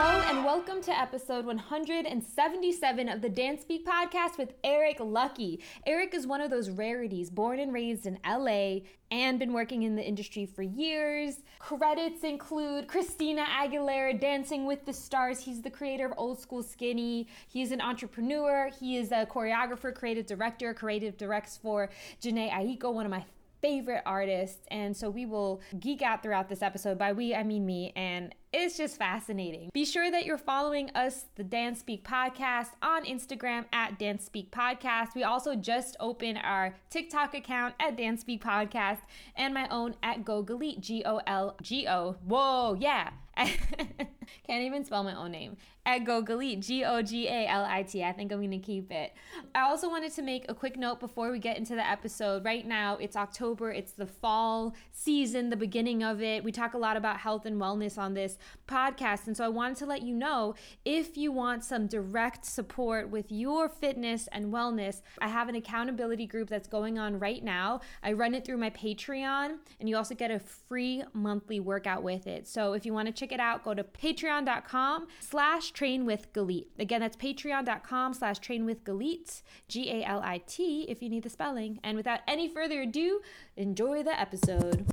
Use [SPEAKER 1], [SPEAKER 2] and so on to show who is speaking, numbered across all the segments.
[SPEAKER 1] Hello and welcome to episode 177 of the DanceSpeak podcast with Aerick Luckie. Aerick is one of those rarities, born and raised in LA and been working in the industry for years. Credits include Christina Aguilera, Dancing with the Stars. He's the creator of Old School Skinny. He's an entrepreneur. He is a choreographer, creative director, creative directs for Jhené Aiko, one of my favorite artists. And so we will geek out throughout this episode. By we, I mean me. And it's just fascinating. Be sure that you're following us, the DanceSpeak Podcast, on Instagram at DanceSpeak Podcast. We also just opened our TikTok account at DanceSpeak Podcast and my own at Go G O L G O. Whoa, yeah. Can't even spell my own name. At Go Galit, G O G A L I T. I think I'm going to keep it. I also wanted to make a quick note before we get into the episode. Right now, it's October, it's the fall season, the beginning of it. We talk a lot about health and wellness on this podcast. And so I wanted to let you know if you want some direct support with your fitness and wellness, I have an accountability group that's going on right now. I run it through my Patreon, and you also get a free monthly workout with it. So if you want to check it out, go to patreon.com slash train with Galit. Again, that's patreon.com slash train with Galit, G A L I T, if you need the spelling. And without any further ado, enjoy the episode.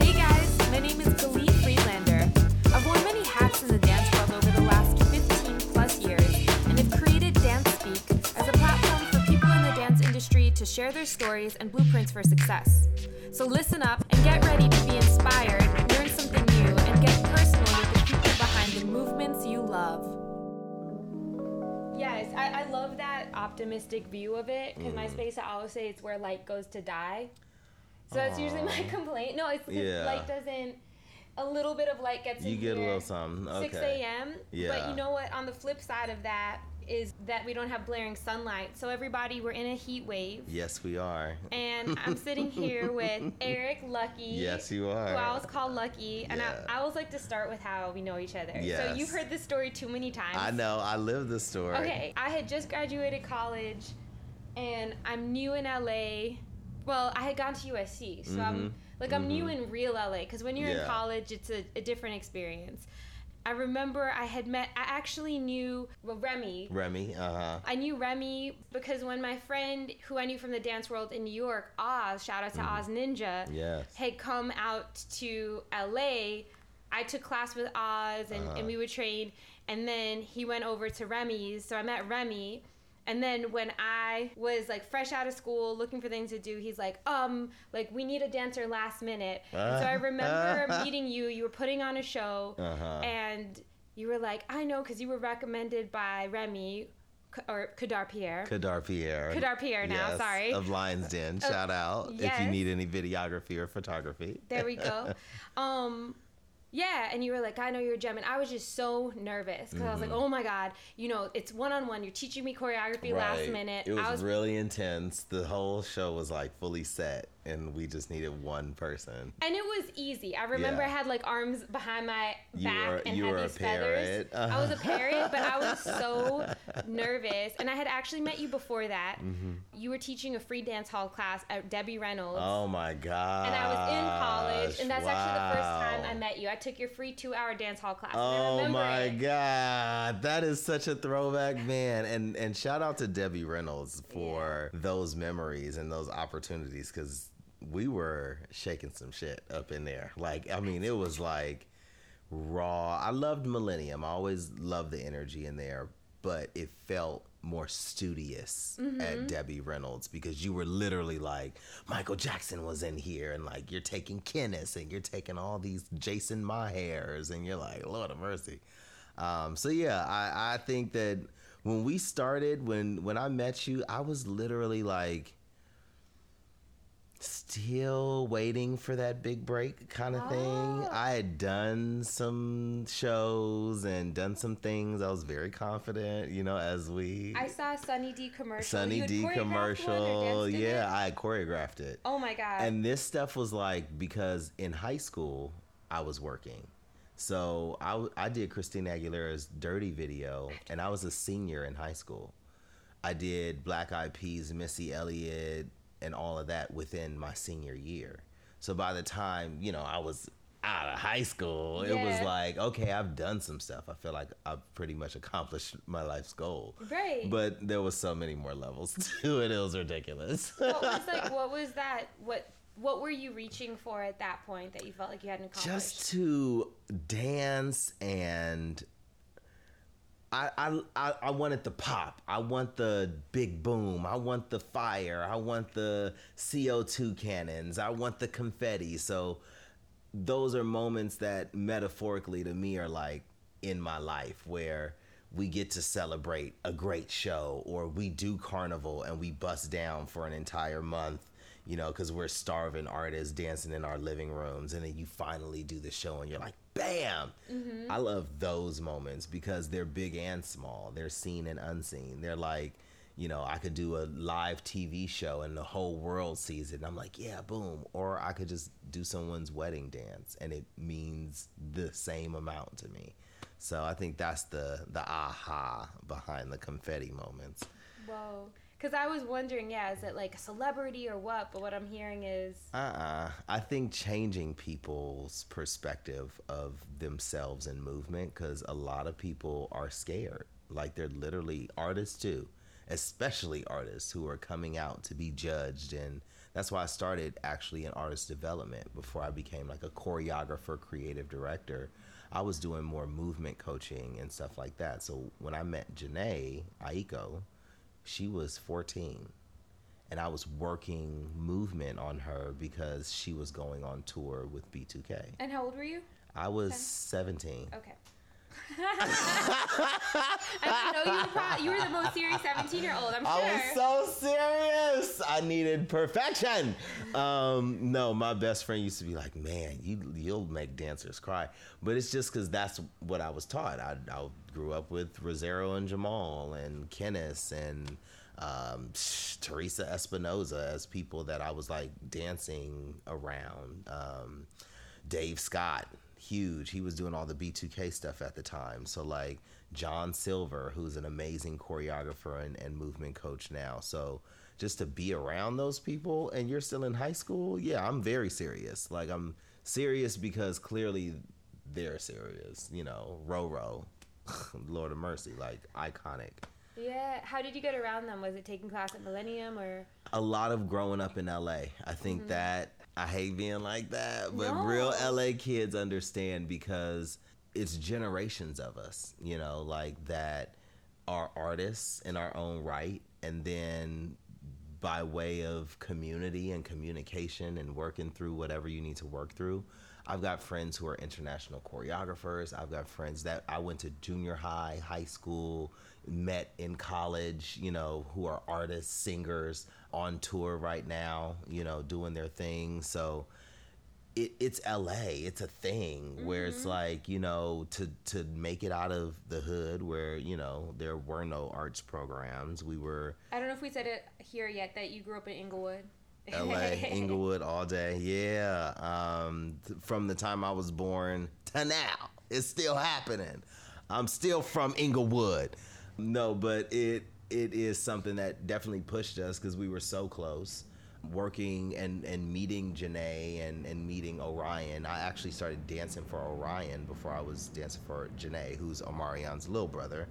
[SPEAKER 1] Hey guys, my name is Galit Friedlander. I've worn many hats in the dance world over the last 15 plus years and have created DanceSpeak as a platform for people in the dance industry to share their stories and blueprints for success. So listen up and get ready to be inspired, movements you love. Yes, I, I love that optimistic view of it because my mm. space, I always say it's where light goes to die. So that's usually my complaint. No, it's because
[SPEAKER 2] Yeah.
[SPEAKER 1] light doesn't. A little bit of light gets
[SPEAKER 2] You
[SPEAKER 1] in
[SPEAKER 2] get a little something. Okay.
[SPEAKER 1] 6 a.m.
[SPEAKER 2] Yeah.
[SPEAKER 1] But you know what? On the flip side of that is that we don't have blaring sunlight. So everybody, we're in a heat wave.
[SPEAKER 2] Yes, we are.
[SPEAKER 1] And I'm sitting here with Aerick Luckie.
[SPEAKER 2] Yes, you are.
[SPEAKER 1] Who I
[SPEAKER 2] are.
[SPEAKER 1] always call Luckie. And
[SPEAKER 2] Yeah.
[SPEAKER 1] I, I always like to start with how we know each other.
[SPEAKER 2] Yes.
[SPEAKER 1] So you've heard this story too many times.
[SPEAKER 2] I know. I live the story.
[SPEAKER 1] Okay, I had just graduated college, and I'm new in LA. Well, I had gone to USC, so I'm
[SPEAKER 2] Mhm.
[SPEAKER 1] like I'm new in real LA. Because when you're in college, it's a, a different experience. I remember I had met. I actually knew well, Remy.
[SPEAKER 2] Remy. Uh huh.
[SPEAKER 1] I knew Remy because when my friend, who I knew from the dance world in New York, Oz, shout out to Oz Ninja,
[SPEAKER 2] Yes.
[SPEAKER 1] had come out to LA, I took class with Oz and,
[SPEAKER 2] Uh-huh.
[SPEAKER 1] and we would train. And then he went over to Remy's. So I met Remy. And then when I was like fresh out of school looking for things to do, he's like, um, like we need a dancer last minute. And so I remember meeting you. You were putting on a show,
[SPEAKER 2] Uh-huh.
[SPEAKER 1] and you were like, I know, because you were recommended by Remy or Kadar Pierre.
[SPEAKER 2] Kadar Pierre.
[SPEAKER 1] Kadar Pierre now,
[SPEAKER 2] Yes,
[SPEAKER 1] sorry.
[SPEAKER 2] Of Lions Den. Shout out if you need any videography or photography.
[SPEAKER 1] There we go. um, yeah, and you were like, I know you're a gem, and I was just so nervous because I was like,
[SPEAKER 2] Mm-hmm.
[SPEAKER 1] oh my god, you know, it's one on one. You're teaching me choreography last minute.
[SPEAKER 2] It was,
[SPEAKER 1] I was
[SPEAKER 2] really intense. The whole show was like fully set, and we just needed one person.
[SPEAKER 1] and it was easy. I remember
[SPEAKER 2] Yeah.
[SPEAKER 1] I had like arms behind my
[SPEAKER 2] You
[SPEAKER 1] back
[SPEAKER 2] were-
[SPEAKER 1] and
[SPEAKER 2] you
[SPEAKER 1] had these feathers. I was a parrot, but I was so nervous. And I had actually met you before that. You were teaching a free dance hall class at Debbie Reynolds.
[SPEAKER 2] Mm-hmm. Oh my god.
[SPEAKER 1] and I was in college, and that's actually the first time I met you. I took your free two-hour dance hall class.
[SPEAKER 2] Oh my
[SPEAKER 1] it.
[SPEAKER 2] god, that is such a throwback, man! And and shout out to Debbie Reynolds for those memories and those opportunities because we were shaking some shit up in there. Like, I mean, it was like raw. I loved Millennium. I always loved the energy in there, but it felt more studious at Debbie Reynolds because you were literally like Michael Jackson was in here and like you're taking Kenneth and you're taking all these Jason Mahairs and you're like Lord of mercy. Um, so yeah, I, I think that when we started, when when I met you, I was literally like still waiting for that big break kind of thing.
[SPEAKER 1] Oh.
[SPEAKER 2] I had done some shows and done some things. I was very confident, you know, as we
[SPEAKER 1] I saw a Sunny D commercial.
[SPEAKER 2] Sunny D commercial. Yeah,
[SPEAKER 1] it?
[SPEAKER 2] I choreographed it.
[SPEAKER 1] Oh my god.
[SPEAKER 2] And this stuff was like because in high school I was working. So I, I did Christina Aguilera's Dirty video and I was a senior in high school. I did Black Eyed Peas, Missy Elliott, and all of that within my senior year. So by the time, you know, I was out of high school. It was like, okay, I've done some stuff. I feel like I've pretty much accomplished my life's goal.
[SPEAKER 1] Right.
[SPEAKER 2] But there was so many more levels to it. It was ridiculous.
[SPEAKER 1] what was like? What was that? What What were you reaching for at that point that you felt like you hadn't accomplished?
[SPEAKER 2] just to dance and I, I I I wanted the pop. I want the big boom. I want the fire. I want the CO2 cannons. I want the confetti. So those are moments that metaphorically to me are like in my life where we get to celebrate a great show or we do carnival and we bust down for an entire month you know because we're starving artists dancing in our living rooms and then you finally do the show and you're like bam mm-hmm. i love those moments because they're big and small they're seen and unseen they're like you know, I could do a live TV show and the whole world sees it. And I'm like, yeah, boom. Or I could just do someone's wedding dance and it means the same amount to me. So I think that's the the aha behind the confetti moments.
[SPEAKER 1] Whoa. Because I was wondering, yeah, is it like a celebrity or what? But what I'm hearing is,
[SPEAKER 2] Uh-uh. I think changing people's perspective of themselves and movement because a lot of people are scared. Like they're literally artists too, especially artists who are coming out to be judged. And that's why I started actually in artist development before I became like a choreographer, creative director. I was doing more movement coaching and stuff like that. So when I met Jhené Aiko, she was 14 and I was working movement on her because she was going on tour with B2K.
[SPEAKER 1] and how old were you?
[SPEAKER 2] I was
[SPEAKER 1] Okay.
[SPEAKER 2] 17.
[SPEAKER 1] Okay. I didn't know you were, pro- you were the most serious 17 year old, I'm sure.
[SPEAKER 2] I was so serious. I needed perfection. Um, no, my best friend used to be like, "Man, you you'll make dancers cry," but it's just because that's what I was taught. I, I grew up with Rosero and Jamal and Kenneth and um, Teresa Espinosa as people that I was like dancing around. Um, Dave Scott, huge. He was doing all the B2K stuff at the time. So like John Silver, who's an amazing choreographer and, and movement coach now. So just to be around those people and you're still in high school, yeah, I'm very serious. Like I'm serious because clearly they're serious. You know, Roro, Lord of Mercy, like iconic.
[SPEAKER 1] Yeah. How did you get around them? Was it taking class at Millennium or?
[SPEAKER 2] a lot of growing up in LA. I think mm-hmm. that I hate being like that, but
[SPEAKER 1] No.
[SPEAKER 2] real LA kids understand because it's generations of us, you know, like that are artists in our own right and then by way of community and communication and working through whatever you need to work through. I've got friends who are international choreographers. I've got friends that I went to junior high, high school, met in college, you know, who are artists, singers on tour right now, you know, doing their thing. So it, it's LA. It's a thing where it's like you know to to make it out of the hood where you know there were no arts programs. We were
[SPEAKER 1] I don't know if we said it here yet that you grew up in Inglewood.
[SPEAKER 2] LA, Inglewood all day. Yeah. Um, th- from the time I was born to now, it's still happening. I'm still from Inglewood. No, but it it is something that definitely pushed us because we were so close. Working and, and meeting Jhené and, and meeting O'Ryan. I actually started dancing for O'Ryan before I was dancing for Jhené, who's Omarion's little brother.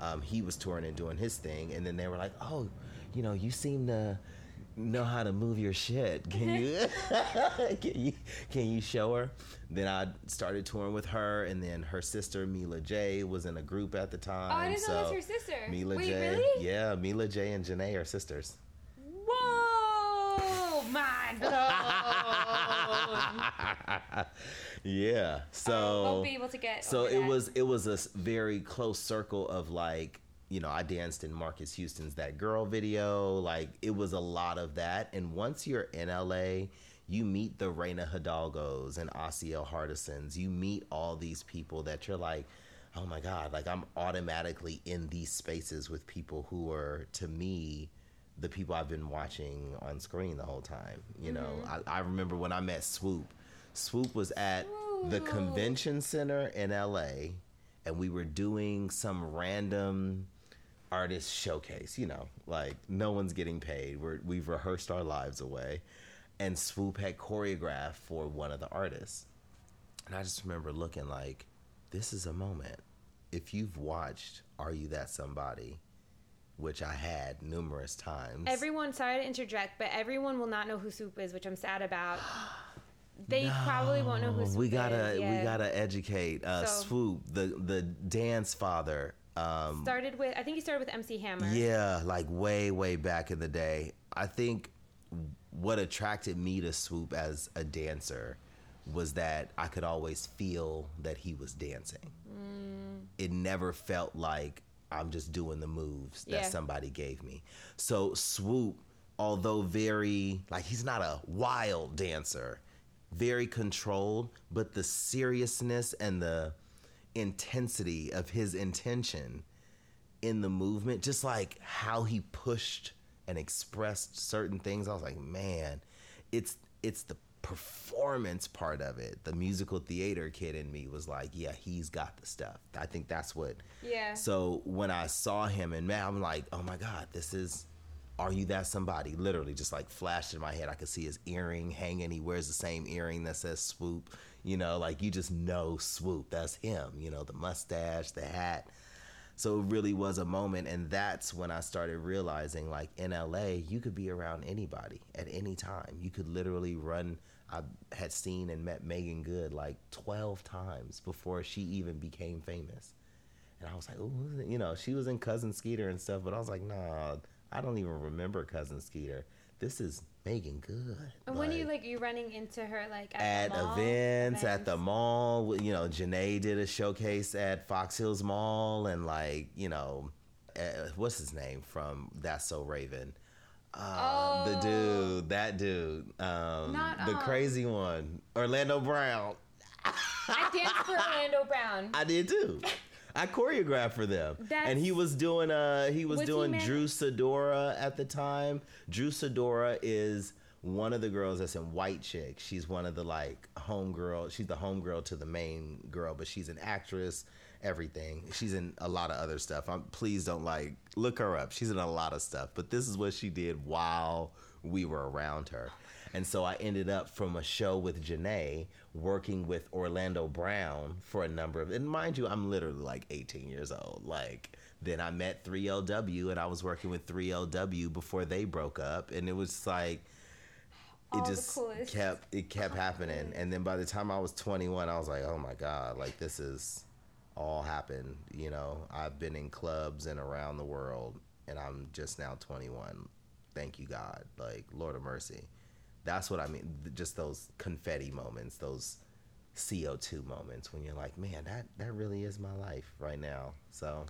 [SPEAKER 2] Um, he was touring and doing his thing, and then they were like, "Oh, you know, you seem to know how to move your shit. Can you can you can you show her? Then I started touring with her, and then her sister Mila J was in a group at the time.
[SPEAKER 1] Oh, I didn't know that's
[SPEAKER 2] so
[SPEAKER 1] your sister.
[SPEAKER 2] Mila
[SPEAKER 1] Wait,
[SPEAKER 2] J,
[SPEAKER 1] really?
[SPEAKER 2] yeah, Mila J and Jhené are sisters.
[SPEAKER 1] Whoa! Mind blown.
[SPEAKER 2] yeah, so
[SPEAKER 1] Won't be able to get.
[SPEAKER 2] so it
[SPEAKER 1] that.
[SPEAKER 2] was it was a very close circle of like you know i danced in marques houston's that girl video. Like it was a lot of that. And once you're in la you meet the reina hidalgos and Asiel hardisons. You meet all these people that you're like oh my god like i'm automatically in these spaces with people who are to me the people i've been watching on screen the whole time you know? Mm-hmm. I, I remember when i met swoop. Swoop was at the convention center in LA and we were doing some random artist showcase, you know, like no one's getting paid. We're, we've rehearsed our lives away. And Swoop had choreographed for one of the artists. And I just remember looking like, this is a moment. If you've watched Are You That Somebody, which I had numerous times.
[SPEAKER 1] Everyone, sorry to interject, but everyone will not know who Swoop is, which I'm sad about. They no, probably won't know who Swoop
[SPEAKER 2] we gotta,
[SPEAKER 1] is.
[SPEAKER 2] Yeah. We gotta educate uh, so, Swoop, the the dance father.
[SPEAKER 1] Um, started with, I think he started with MC Hammer.
[SPEAKER 2] Yeah, like way, way back in the day. I think what attracted me to Swoop as a dancer was that I could always feel that he was dancing. Mm. It never felt like I'm just doing the moves that yeah. somebody gave me. So Swoop, although very like he's not a wild dancer, very controlled, but the seriousness and the intensity of his intention in the movement, just like how he pushed and expressed certain things, I was like, man, it's it's the performance part of it. The musical theater kid in me was like, yeah, he's got the stuff. I think that's what.
[SPEAKER 1] Yeah.
[SPEAKER 2] So when I saw him and man, I'm like, oh my god, this is are you that somebody? Literally, just like flashed in my head. I could see his earring hanging. He wears the same earring that says swoop. You know, like you just know swoop. That's him. You know, the mustache, the hat. So it really was a moment. And that's when I started realizing, like in LA, you could be around anybody at any time. You could literally run. I had seen and met Meagan Good like 12 times before she even became famous. And I was like, oh, you know, she was in Cousin Skeeter and stuff, but I was like, nah I don't even remember cousin Skeeter. This is Meagan Good.
[SPEAKER 1] And when like, you like you running into her like
[SPEAKER 2] at,
[SPEAKER 1] at
[SPEAKER 2] events, events, at the mall, you know, Jhené did a showcase at Fox Hills Mall, and like you know, uh, what's his name from That's So Raven. Uh, oh. The dude, that dude, um, Not, the um, crazy one, Orlando Brown.
[SPEAKER 1] I danced for Orlando Brown.
[SPEAKER 2] I did too. I choreographed for them, That's, and he was doing uh he was doing he Drew Sidora at the time. Drew Sidora is one of the girls that's in White Chick. She's one of the like homegirl. She's the homegirl to the main girl, but she's an actress. Everything. She's in a lot of other stuff. I'm, please don't like look her up. She's in a lot of stuff. But this is what she did while we were around her. And so I ended up from a show with Jhené working with Orlando Brown for a number of, and mind you, I'm literally like 18 years old. Like, then I met 3LW and I was working with 3LW before they broke up. And it was like, it All just kept it kept happening. and then by the time i was 21 i was like oh my god like this is all happened you know? I've been in clubs and around the world and i'm just now 21 thank you god. Like lord of mercy that's what I mean. Just those confetti moments, those CO2 moments when you're like, man, that, that really is my life right now. So,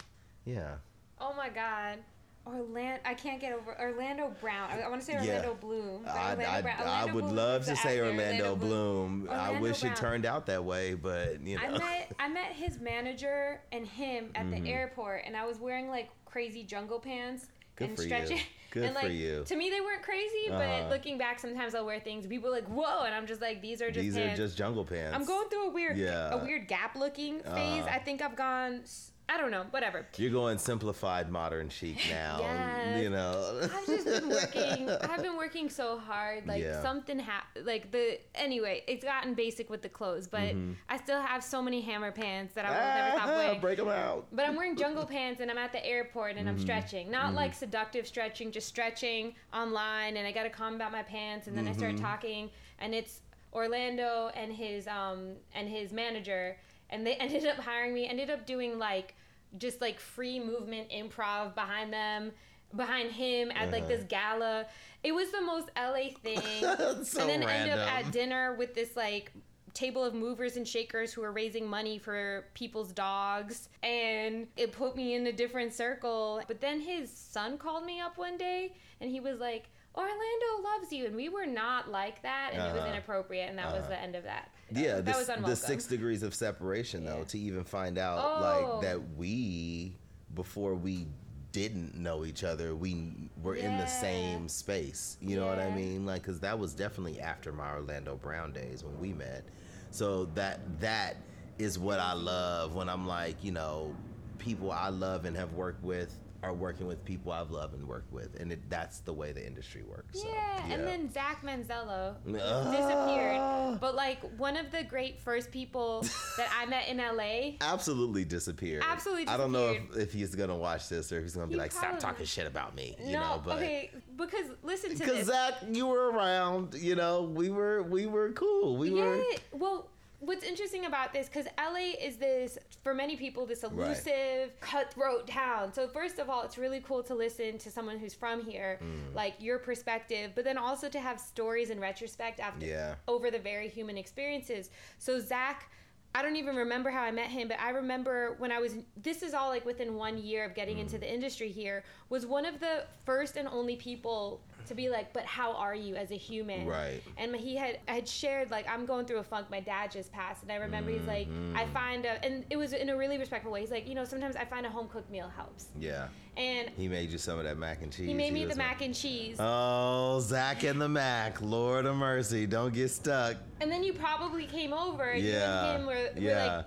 [SPEAKER 2] yeah.
[SPEAKER 1] Oh my God. Orlando, I can't get over Orlando Brown. I, I want to say Orlando yeah. Bloom. I,
[SPEAKER 2] Orlando I, Brown. Orlando I would Bloom love to say Orlando, Orlando Bloom. Bloom. Orlando I wish Brown. it turned out that way, but you know.
[SPEAKER 1] I met I met his manager and him at mm-hmm. the airport, and I was wearing like crazy jungle pants
[SPEAKER 2] Good and stretching. Good
[SPEAKER 1] and like,
[SPEAKER 2] for you.
[SPEAKER 1] To me, they weren't crazy, but uh-huh. looking back, sometimes I'll wear things. People are like, "Whoa!" and I'm just like, "These are just
[SPEAKER 2] these
[SPEAKER 1] pants.
[SPEAKER 2] are just jungle pants."
[SPEAKER 1] I'm going through a weird, yeah. a weird gap looking phase. Uh-huh. I think I've gone I don't know, whatever.
[SPEAKER 2] You're going simplified modern chic now. yes. You know.
[SPEAKER 1] I've just been working. I've been working so hard. Like yeah. something happened. Like the anyway, it's gotten basic with the clothes, but mm-hmm. I still have so many hammer pants that I will ah, never stop wearing.
[SPEAKER 2] Break them out.
[SPEAKER 1] But I'm wearing jungle pants and I'm at the airport and mm-hmm. I'm stretching. Not mm-hmm. like seductive stretching, just stretching online. And I got to calm about my pants. And then I start mm-hmm. talking, and it's Orlando and his um and his manager and they ended up hiring me ended up doing like just like free movement improv behind them behind him at uh-huh. like this uh-huh. gala it was the most la thing
[SPEAKER 2] so
[SPEAKER 1] and then
[SPEAKER 2] random.
[SPEAKER 1] end up at dinner with this like table of movers and shakers who are raising money for people's dogs and it put me in a different circle but then his son called me up one day and he was like Orlando loves you, and we were not like that, and uh-huh. it was uh-huh. inappropriate, and that uh-huh. was the end of that.
[SPEAKER 2] Yeah, that this, the six degrees of separation, though, yeah. to even find out oh. like that we before we didn't know each other, we were yeah. in the same space. You know yeah. what I mean? Like, because that was definitely after my Orlando Brown days when we met. So that that is what I love when I'm like, you know, people I love and have worked with are working with people I've loved and worked with, and it, that's the way the industry works. so,
[SPEAKER 1] Yeah, and then Zach Manzello disappeared. But like one of the great first people that I met in LA.
[SPEAKER 2] absolutely disappeared.
[SPEAKER 1] Absolutely disappeared.
[SPEAKER 2] I don't know if, if he's gonna watch this or if he's gonna be
[SPEAKER 1] He
[SPEAKER 2] like, stop talking shit about me. You
[SPEAKER 1] no,
[SPEAKER 2] know, but
[SPEAKER 1] okay, because listen to
[SPEAKER 2] because. Zach, you were around. You know, we were we were cool. We
[SPEAKER 1] yeah.
[SPEAKER 2] were.
[SPEAKER 1] Well, what's interesting about this, because LA is this, for many people, this elusive, cutthroat town. So, first of all, it's really cool to listen to someone who's from here,
[SPEAKER 2] Mm.
[SPEAKER 1] like your perspective, but then also to have stories in retrospect after
[SPEAKER 2] Yeah.
[SPEAKER 1] over the very human experiences. So, Zach. I don't even remember how I met him, but I remember when I was. This is all like within one year of getting
[SPEAKER 2] Mm.
[SPEAKER 1] into the industry here. Was one of the first and only people to be like, "But how are you as a human?"
[SPEAKER 2] Right.
[SPEAKER 1] and he had I had shared like I'm going through a funk. My dad just passed, and I remember he's like,
[SPEAKER 2] Mm-hmm.
[SPEAKER 1] I find a, and it was in a really respectful way. He's like, you know, sometimes I find a home cooked meal helps,
[SPEAKER 2] Yeah.
[SPEAKER 1] and
[SPEAKER 2] He made you some of that mac and cheese.
[SPEAKER 1] he made me
[SPEAKER 2] was
[SPEAKER 1] the
[SPEAKER 2] like,
[SPEAKER 1] mac and cheese.
[SPEAKER 2] Oh, Zach and the Mac. Lord of mercy. Don't get stuck.
[SPEAKER 1] and then you probably came over, and you
[SPEAKER 2] Yeah.
[SPEAKER 1] and him were, were
[SPEAKER 2] Yeah.
[SPEAKER 1] like,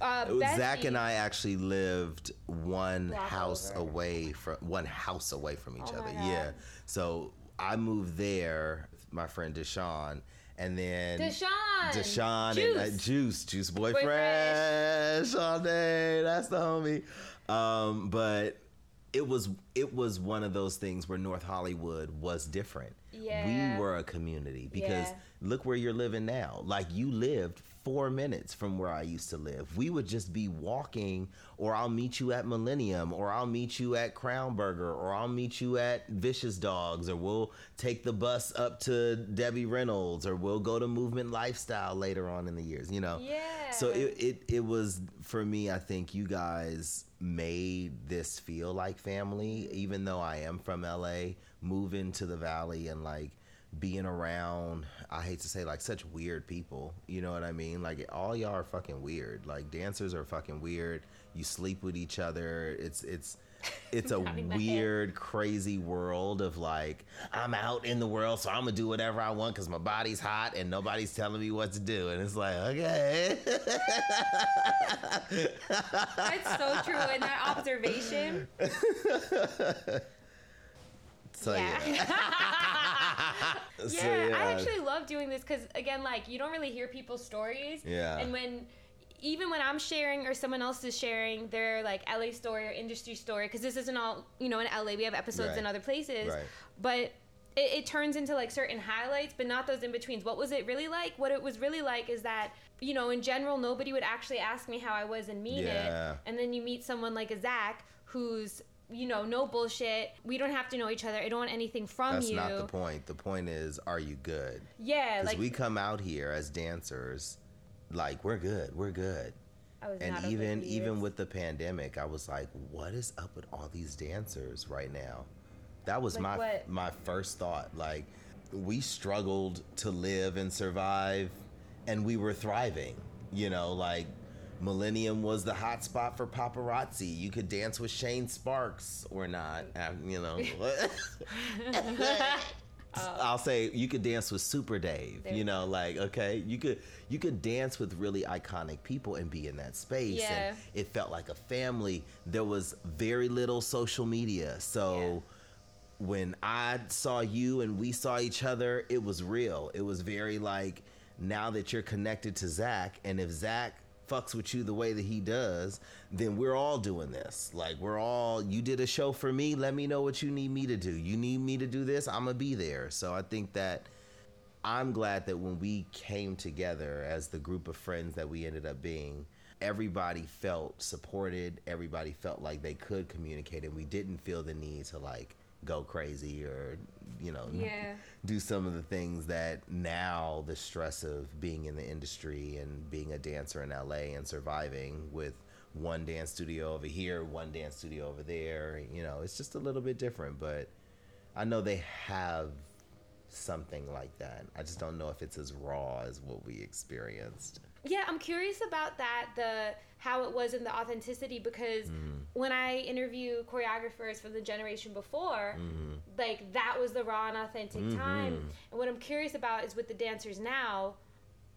[SPEAKER 1] uh,
[SPEAKER 2] Zach and I actually lived one
[SPEAKER 1] Block
[SPEAKER 2] house
[SPEAKER 1] over.
[SPEAKER 2] away from one house away from each
[SPEAKER 1] Oh
[SPEAKER 2] other. Yeah. So I moved there, with my friend Deshaun, and then
[SPEAKER 1] Deshaun,
[SPEAKER 2] Deshaun
[SPEAKER 1] Juice.
[SPEAKER 2] and uh, Juice, Juice Boy,
[SPEAKER 1] Boy
[SPEAKER 2] Fresh, all day. That's the homie. Um, but it was it was one of those things where North Hollywood was different.
[SPEAKER 1] Yeah.
[SPEAKER 2] We were a community because
[SPEAKER 1] Yeah.
[SPEAKER 2] look where you're living now. Like you lived four minutes from where I used to live. We would just be walking, or I'll meet you at Millennium, or I'll meet you at Crown Burger, or I'll meet you at Vicious Dogs, or we'll take the bus up to Debbie Reynolds, or we'll go to Movement Lifestyle later on in the years, you know?
[SPEAKER 1] Yeah.
[SPEAKER 2] So it, it, it was, for me, I think you guys made this feel like family, even though I am from LA, moving to the Valley and like, being around i hate to say like such weird people you know what i mean like all y'all are fucking weird like dancers are fucking weird you sleep with each other it's it's it's a
[SPEAKER 1] Nodding my head.
[SPEAKER 2] weird crazy world of like i'm out in the world so i'm gonna do whatever i want because my body's hot and nobody's telling me what to do and it's like okay
[SPEAKER 1] That's so true. And that observation.
[SPEAKER 2] so yeah,
[SPEAKER 1] yeah.
[SPEAKER 2] So,
[SPEAKER 1] Yeah, I actually love doing this because again, like you don't really hear people's stories.
[SPEAKER 2] Yeah.
[SPEAKER 1] And when even when I'm sharing or someone else is sharing their like LA story or industry story, because this isn't all you know in LA. We have episodes
[SPEAKER 2] Right.
[SPEAKER 1] in other places,
[SPEAKER 2] Right.
[SPEAKER 1] but. It, it turns into like certain highlights, but not those in betweens. What was it really like? What it was really like is that, you know, in general, nobody would actually ask me how I was and mean
[SPEAKER 2] Yeah.
[SPEAKER 1] it. And then you meet someone like a Zach who's, you know, no bullshit. We don't have to know each other. I don't want anything from
[SPEAKER 2] that's
[SPEAKER 1] you.
[SPEAKER 2] That's not the point the point is are you good
[SPEAKER 1] Yeah,
[SPEAKER 2] because
[SPEAKER 1] like
[SPEAKER 2] we come out here as dancers like we're good we're good
[SPEAKER 1] I was
[SPEAKER 2] and
[SPEAKER 1] not
[SPEAKER 2] even even with the pandemic i was like what is up with all these dancers right now that was
[SPEAKER 1] Like
[SPEAKER 2] my
[SPEAKER 1] what?
[SPEAKER 2] my first thought like we struggled to live and survive and we were thriving you know like millennium was the hot spot for paparazzi you could dance with shane sparks or not uh, you know I'll say you could dance with Super Dave. You know, like okay, you could you could dance with really iconic people and be in that space.
[SPEAKER 1] Yeah.
[SPEAKER 2] And it felt like a family. There was very little social media, so when I saw you and we saw each other, it was real. It was very like now that you're connected to Zach, and if Zach fucks with you the way that he does, then we're all doing this. Like we're all you did a show for me, let me know what you need me to do. You need me to do this, I'm gonna be there. So I think that I'm glad that when we came together as the group of friends that we ended up being, everybody felt supported, everybody felt like they could communicate and we didn't feel the need to like go crazy or you know
[SPEAKER 1] Yeah.
[SPEAKER 2] do some of the things that now the stress of being in the industry and being a dancer in LA and surviving with one dance studio over here, one dance studio over there, you know, it's just a little bit different, but I know they have something like that. I just don't know if it's as raw as what we experienced.
[SPEAKER 1] Yeah, I'm curious about that, the how it was in the authenticity because
[SPEAKER 2] Mm-hmm.
[SPEAKER 1] when I interview choreographers from the generation before,
[SPEAKER 2] Mm-hmm.
[SPEAKER 1] like that was the raw and authentic time. And what I'm curious about is with the dancers now,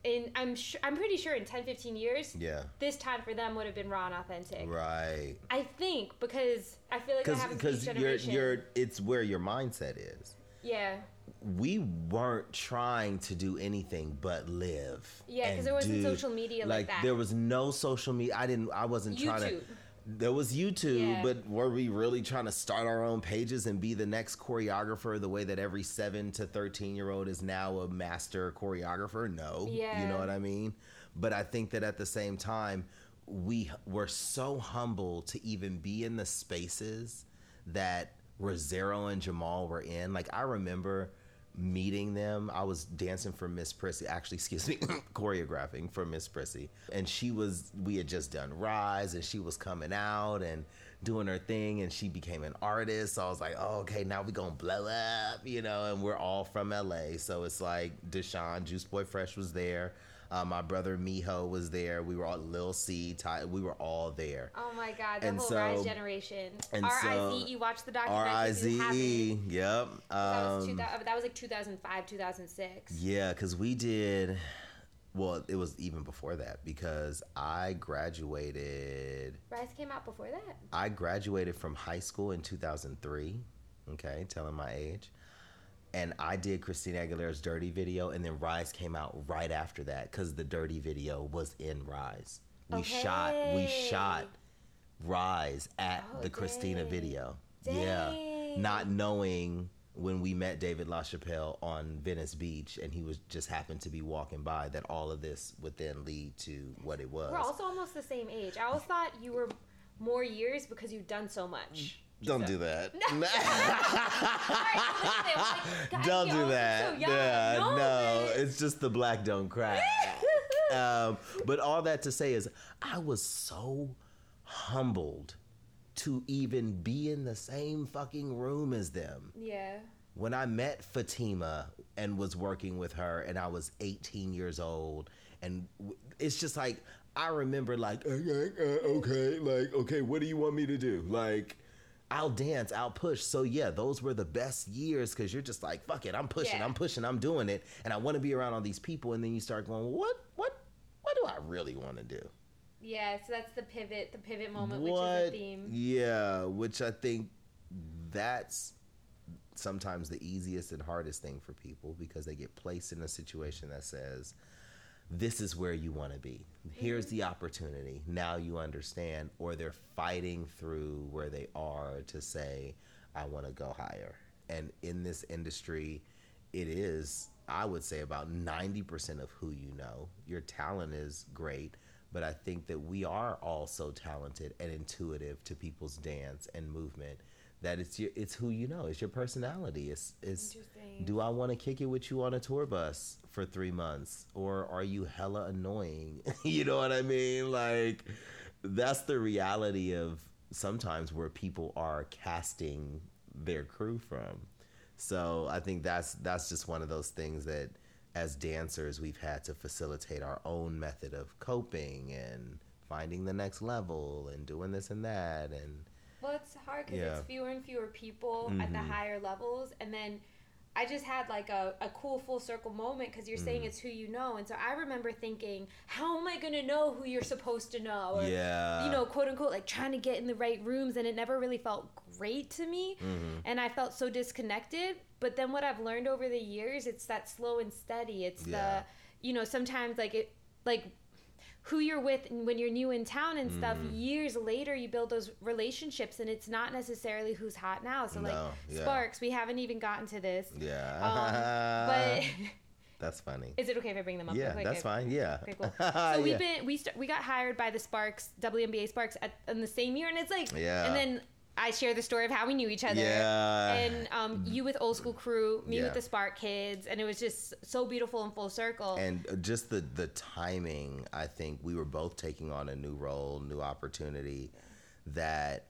[SPEAKER 1] And I'm sh- I'm pretty sure in 10 15 years
[SPEAKER 2] Yeah.
[SPEAKER 1] this time for them would have been raw and authentic.
[SPEAKER 2] Right.
[SPEAKER 1] I think because I feel like happens to
[SPEAKER 2] Because you're you're it's where your mindset is.
[SPEAKER 1] yeah.
[SPEAKER 2] We weren't trying to do anything but live.
[SPEAKER 1] Yeah,
[SPEAKER 2] because
[SPEAKER 1] there wasn't
[SPEAKER 2] do-
[SPEAKER 1] social media like that.
[SPEAKER 2] There was no social media. I didn't. I wasn't trying to. There was YouTube,
[SPEAKER 1] Yeah.
[SPEAKER 2] but were we really trying to start our own pages and be the next choreographer the way that every seven to thirteen year old is now a master choreographer? No.
[SPEAKER 1] Yeah.
[SPEAKER 2] You know what I mean? But I think that at the same time, we were so humble to even be in the spaces that Rosero and Jamal were in. Like I remember meeting them. I was dancing for Miss Prissy, actually, excuse me, choreographing for Miss Prissy. And she was, we had just done Rise and she was coming out and doing her thing and she became an artist. So I was like, oh, okay, now we gonna blow up, you know, and we're all from LA. So it's like Deshaun, Juice Boy Fresh was there. Uh, my brother Miho was there. We were all Lil C, Ty, we were all there.
[SPEAKER 1] Oh my god, the
[SPEAKER 2] And
[SPEAKER 1] whole
[SPEAKER 2] so-
[SPEAKER 1] Rise generation.
[SPEAKER 2] and
[SPEAKER 1] R I Z E. Watch the documentary.
[SPEAKER 2] I
[SPEAKER 1] if you haven't.
[SPEAKER 2] E. Yep.
[SPEAKER 1] That was, two
[SPEAKER 2] Um,
[SPEAKER 1] that was like 2005, 2006.
[SPEAKER 2] Yeah, because we did. Well, it was even before that because I graduated.
[SPEAKER 1] Rise came out before that.
[SPEAKER 2] I graduated from high school in 2003. Okay, telling my age. And I did Christina Aguilera's Dirty video, and then Rise came out right after that because the Dirty video was in Rise. We shot, we shot Rise at
[SPEAKER 1] Oh,
[SPEAKER 2] the Christina video.
[SPEAKER 1] Dang.
[SPEAKER 2] Yeah, not knowing when we met David LaChapelle on Venice Beach, and he was just happened to be walking by that all of this would then lead to what it was.
[SPEAKER 1] We're also almost the same age. I always thought you were more years because you've done so much.
[SPEAKER 2] Don't do that. Don't do that. yeah,
[SPEAKER 1] No,
[SPEAKER 2] no, it's just the black don't cry. um, but all that to say is, I was so humbled to even be in the same fucking room as them.
[SPEAKER 1] Yeah.
[SPEAKER 2] When I met Fatima and was working with her, and I was 18 years old, and it's just like I remember, like, uh, uh, okay, like, okay, what do you want me to do? Like, I'll dance, I'll push. So yeah, those were the best years because you're just like, fuck it, I'm pushing,
[SPEAKER 1] Yeah.
[SPEAKER 2] I'm pushing, I'm doing it, and I want to be around all these people, and then you start going, what, what, what do I really want to do?
[SPEAKER 1] Yeah, so that's the pivot, the pivot moment,
[SPEAKER 2] what?
[SPEAKER 1] which is a theme.
[SPEAKER 2] Yeah, which I think that's sometimes the easiest and hardest thing for people because they get placed in a situation that says, this is where you want to be. Here's the mm-hmm. opportunity. Now you understand. Or they're fighting through where they are to say, I want to go higher. And in this industry, it is, I would say, about 90% of who you know. Your talent is great, but I think that we are all so talented and intuitive to people's dance and movement that it's your, it's who you know. It's your personality. It's it's. Do I want to kick it with you on a tour bus for three months, or are you hella annoying? you know what I mean? Like that's the reality of sometimes where people are casting their crew from. So I think that's that's just one of those things that as dancers we've had to facilitate our own method of coping and finding the next level and doing this and that and
[SPEAKER 1] Well, it's hard because
[SPEAKER 2] Yeah. Mm-hmm.
[SPEAKER 1] it's fewer and fewer people at the higher levels, and then I just had like a, a cool full circle moment because you're
[SPEAKER 2] Mm.
[SPEAKER 1] saying it's who you know, and so I remember thinking, how am I gonna know who you're supposed to know? Or,
[SPEAKER 2] Yeah.
[SPEAKER 1] you know, quote unquote, like trying to get in the right rooms, and it never really felt great to me,
[SPEAKER 2] Mm-hmm.
[SPEAKER 1] and I felt so disconnected. But then what I've learned over the years, it's that slow and steady. It's
[SPEAKER 2] Yeah.
[SPEAKER 1] the, you know, sometimes like it, like who you're with and when you're new in town and stuff
[SPEAKER 2] Mm-hmm.
[SPEAKER 1] years later you build those relationships and it's not necessarily who's hot now so like
[SPEAKER 2] No, yeah.
[SPEAKER 1] sparks we haven't even gotten to this
[SPEAKER 2] yeah.
[SPEAKER 1] um, but
[SPEAKER 2] that's funny.
[SPEAKER 1] is it okay if i bring them up
[SPEAKER 2] Yeah,
[SPEAKER 1] quick?
[SPEAKER 2] that's fine. Yeah.
[SPEAKER 1] Okay, cool. So we've
[SPEAKER 2] Yeah.
[SPEAKER 1] been we st- we got hired by the Sparks WNBA Sparks at, in the same year, and it's like
[SPEAKER 2] Yeah.
[SPEAKER 1] And then I share the story of how we knew each other.
[SPEAKER 2] Yeah.
[SPEAKER 1] And um, you with Old School Crew, me
[SPEAKER 2] Yeah.
[SPEAKER 1] with the Spark Kids, and it was just so beautiful and full circle.
[SPEAKER 2] and uh, just the the timing i think we were both taking on a new role new opportunity that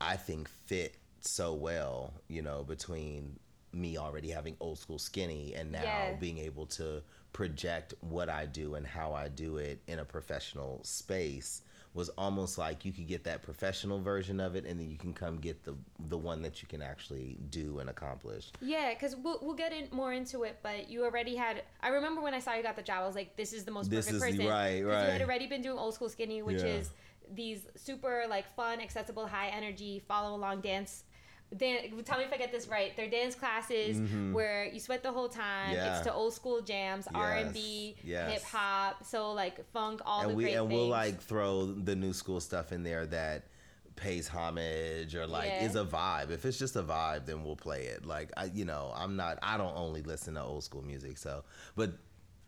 [SPEAKER 2] i think fit so well you know between me already having old school skinny and now
[SPEAKER 1] Yeah.
[SPEAKER 2] being able to project what i do and how i do it in a professional space was almost like you could get that professional version of it, and then you can come get the the one that you can actually do and accomplish.
[SPEAKER 1] Yeah, because we'll, we'll get in more into it, but you already had. I remember when I saw you got the job, I was like, this is the most
[SPEAKER 2] This
[SPEAKER 1] perfect
[SPEAKER 2] is
[SPEAKER 1] person.
[SPEAKER 2] right, right.
[SPEAKER 1] You had already been doing old school skinny, which
[SPEAKER 2] Yeah.
[SPEAKER 1] is these super like fun, accessible, high energy, follow along dance. Dan- tell me if I get this right. They're dance classes where you sweat the whole time.
[SPEAKER 2] Mm-hmm. Yeah.
[SPEAKER 1] It's to old school jams, R and B, hip hop, so like funk, all
[SPEAKER 2] and
[SPEAKER 1] the
[SPEAKER 2] we
[SPEAKER 1] great
[SPEAKER 2] and
[SPEAKER 1] things.
[SPEAKER 2] we'll like throw the new school stuff in there that pays homage or like
[SPEAKER 1] Yeah.
[SPEAKER 2] is a vibe. If it's just a vibe, then we'll play it. Like I, you know, I'm not. I don't only listen to old school music. So, but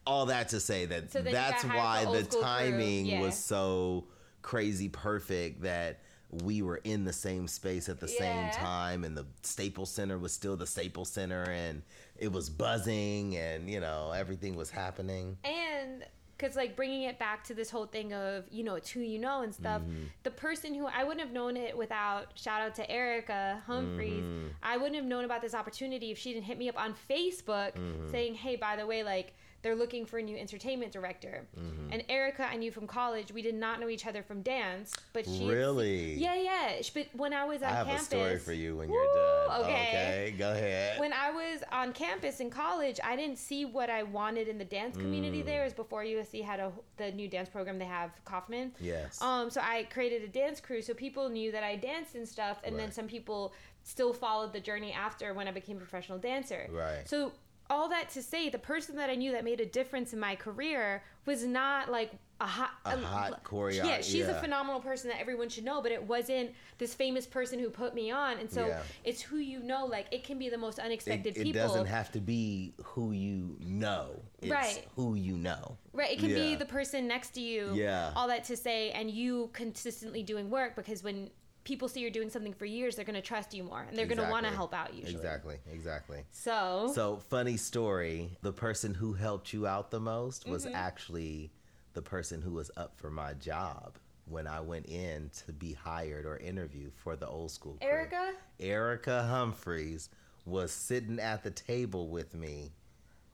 [SPEAKER 2] all that to say that
[SPEAKER 1] So
[SPEAKER 2] that's why
[SPEAKER 1] old
[SPEAKER 2] the timing
[SPEAKER 1] yeah.
[SPEAKER 2] was so crazy perfect that we were in the same space at the
[SPEAKER 1] Yeah.
[SPEAKER 2] same time and the Staples Center was still the Staples Center and it was buzzing and you know everything was happening.
[SPEAKER 1] and because like bringing it back to this whole thing of you know it's who you know and stuff
[SPEAKER 2] Mm-hmm.
[SPEAKER 1] the person who i wouldn't have known it without shout out to erica humphreys
[SPEAKER 2] Mm-hmm.
[SPEAKER 1] i wouldn't have known about this opportunity if she didn't hit me up on facebook
[SPEAKER 2] Mm-hmm.
[SPEAKER 1] saying hey by the way like they're looking for a new entertainment director
[SPEAKER 2] Mm-hmm.
[SPEAKER 1] and erica i knew from college we did not know each other from dance but she
[SPEAKER 2] Really?
[SPEAKER 1] yeah yeah but when i was on
[SPEAKER 2] I have
[SPEAKER 1] campus
[SPEAKER 2] a story for you when you're done.
[SPEAKER 1] okay.
[SPEAKER 2] okay, go ahead.
[SPEAKER 1] when I was on campus in college, I didn't see what I wanted in the dance community
[SPEAKER 2] Mm.
[SPEAKER 1] there. Is before USC had a the new dance program they have Kaufman.
[SPEAKER 2] yes.
[SPEAKER 1] Um, so I created a dance crew, so people knew that I danced and stuff, and then some people still followed the journey after when I became a professional dancer.
[SPEAKER 2] Right.
[SPEAKER 1] So all that to say, the person that I knew that made a difference in my career was not like a hot,
[SPEAKER 2] A um, hot choreo-
[SPEAKER 1] Yeah, she's a phenomenal person that everyone should know, but it wasn't this famous person who put me on. And so
[SPEAKER 2] Yeah.
[SPEAKER 1] it's who you know. Like it can be the most unexpected
[SPEAKER 2] it
[SPEAKER 1] people.
[SPEAKER 2] It doesn't have to be who you know. It's
[SPEAKER 1] Right.
[SPEAKER 2] who you know.
[SPEAKER 1] Right, it can be the person next to you.
[SPEAKER 2] Yeah.
[SPEAKER 1] All that to say, and you consistently doing work because when people see you're doing something for years, they're going to trust you more and they're going to want to help out usually.
[SPEAKER 2] Exactly. Exactly.
[SPEAKER 1] So,
[SPEAKER 2] So, funny story. The person who helped you out the most was
[SPEAKER 1] Mm-hmm.
[SPEAKER 2] actually the person who was up for my job when I went in to be hired or interviewed for the old school. crew.
[SPEAKER 1] Erica,
[SPEAKER 2] Erica Humphreys was sitting at the table with me,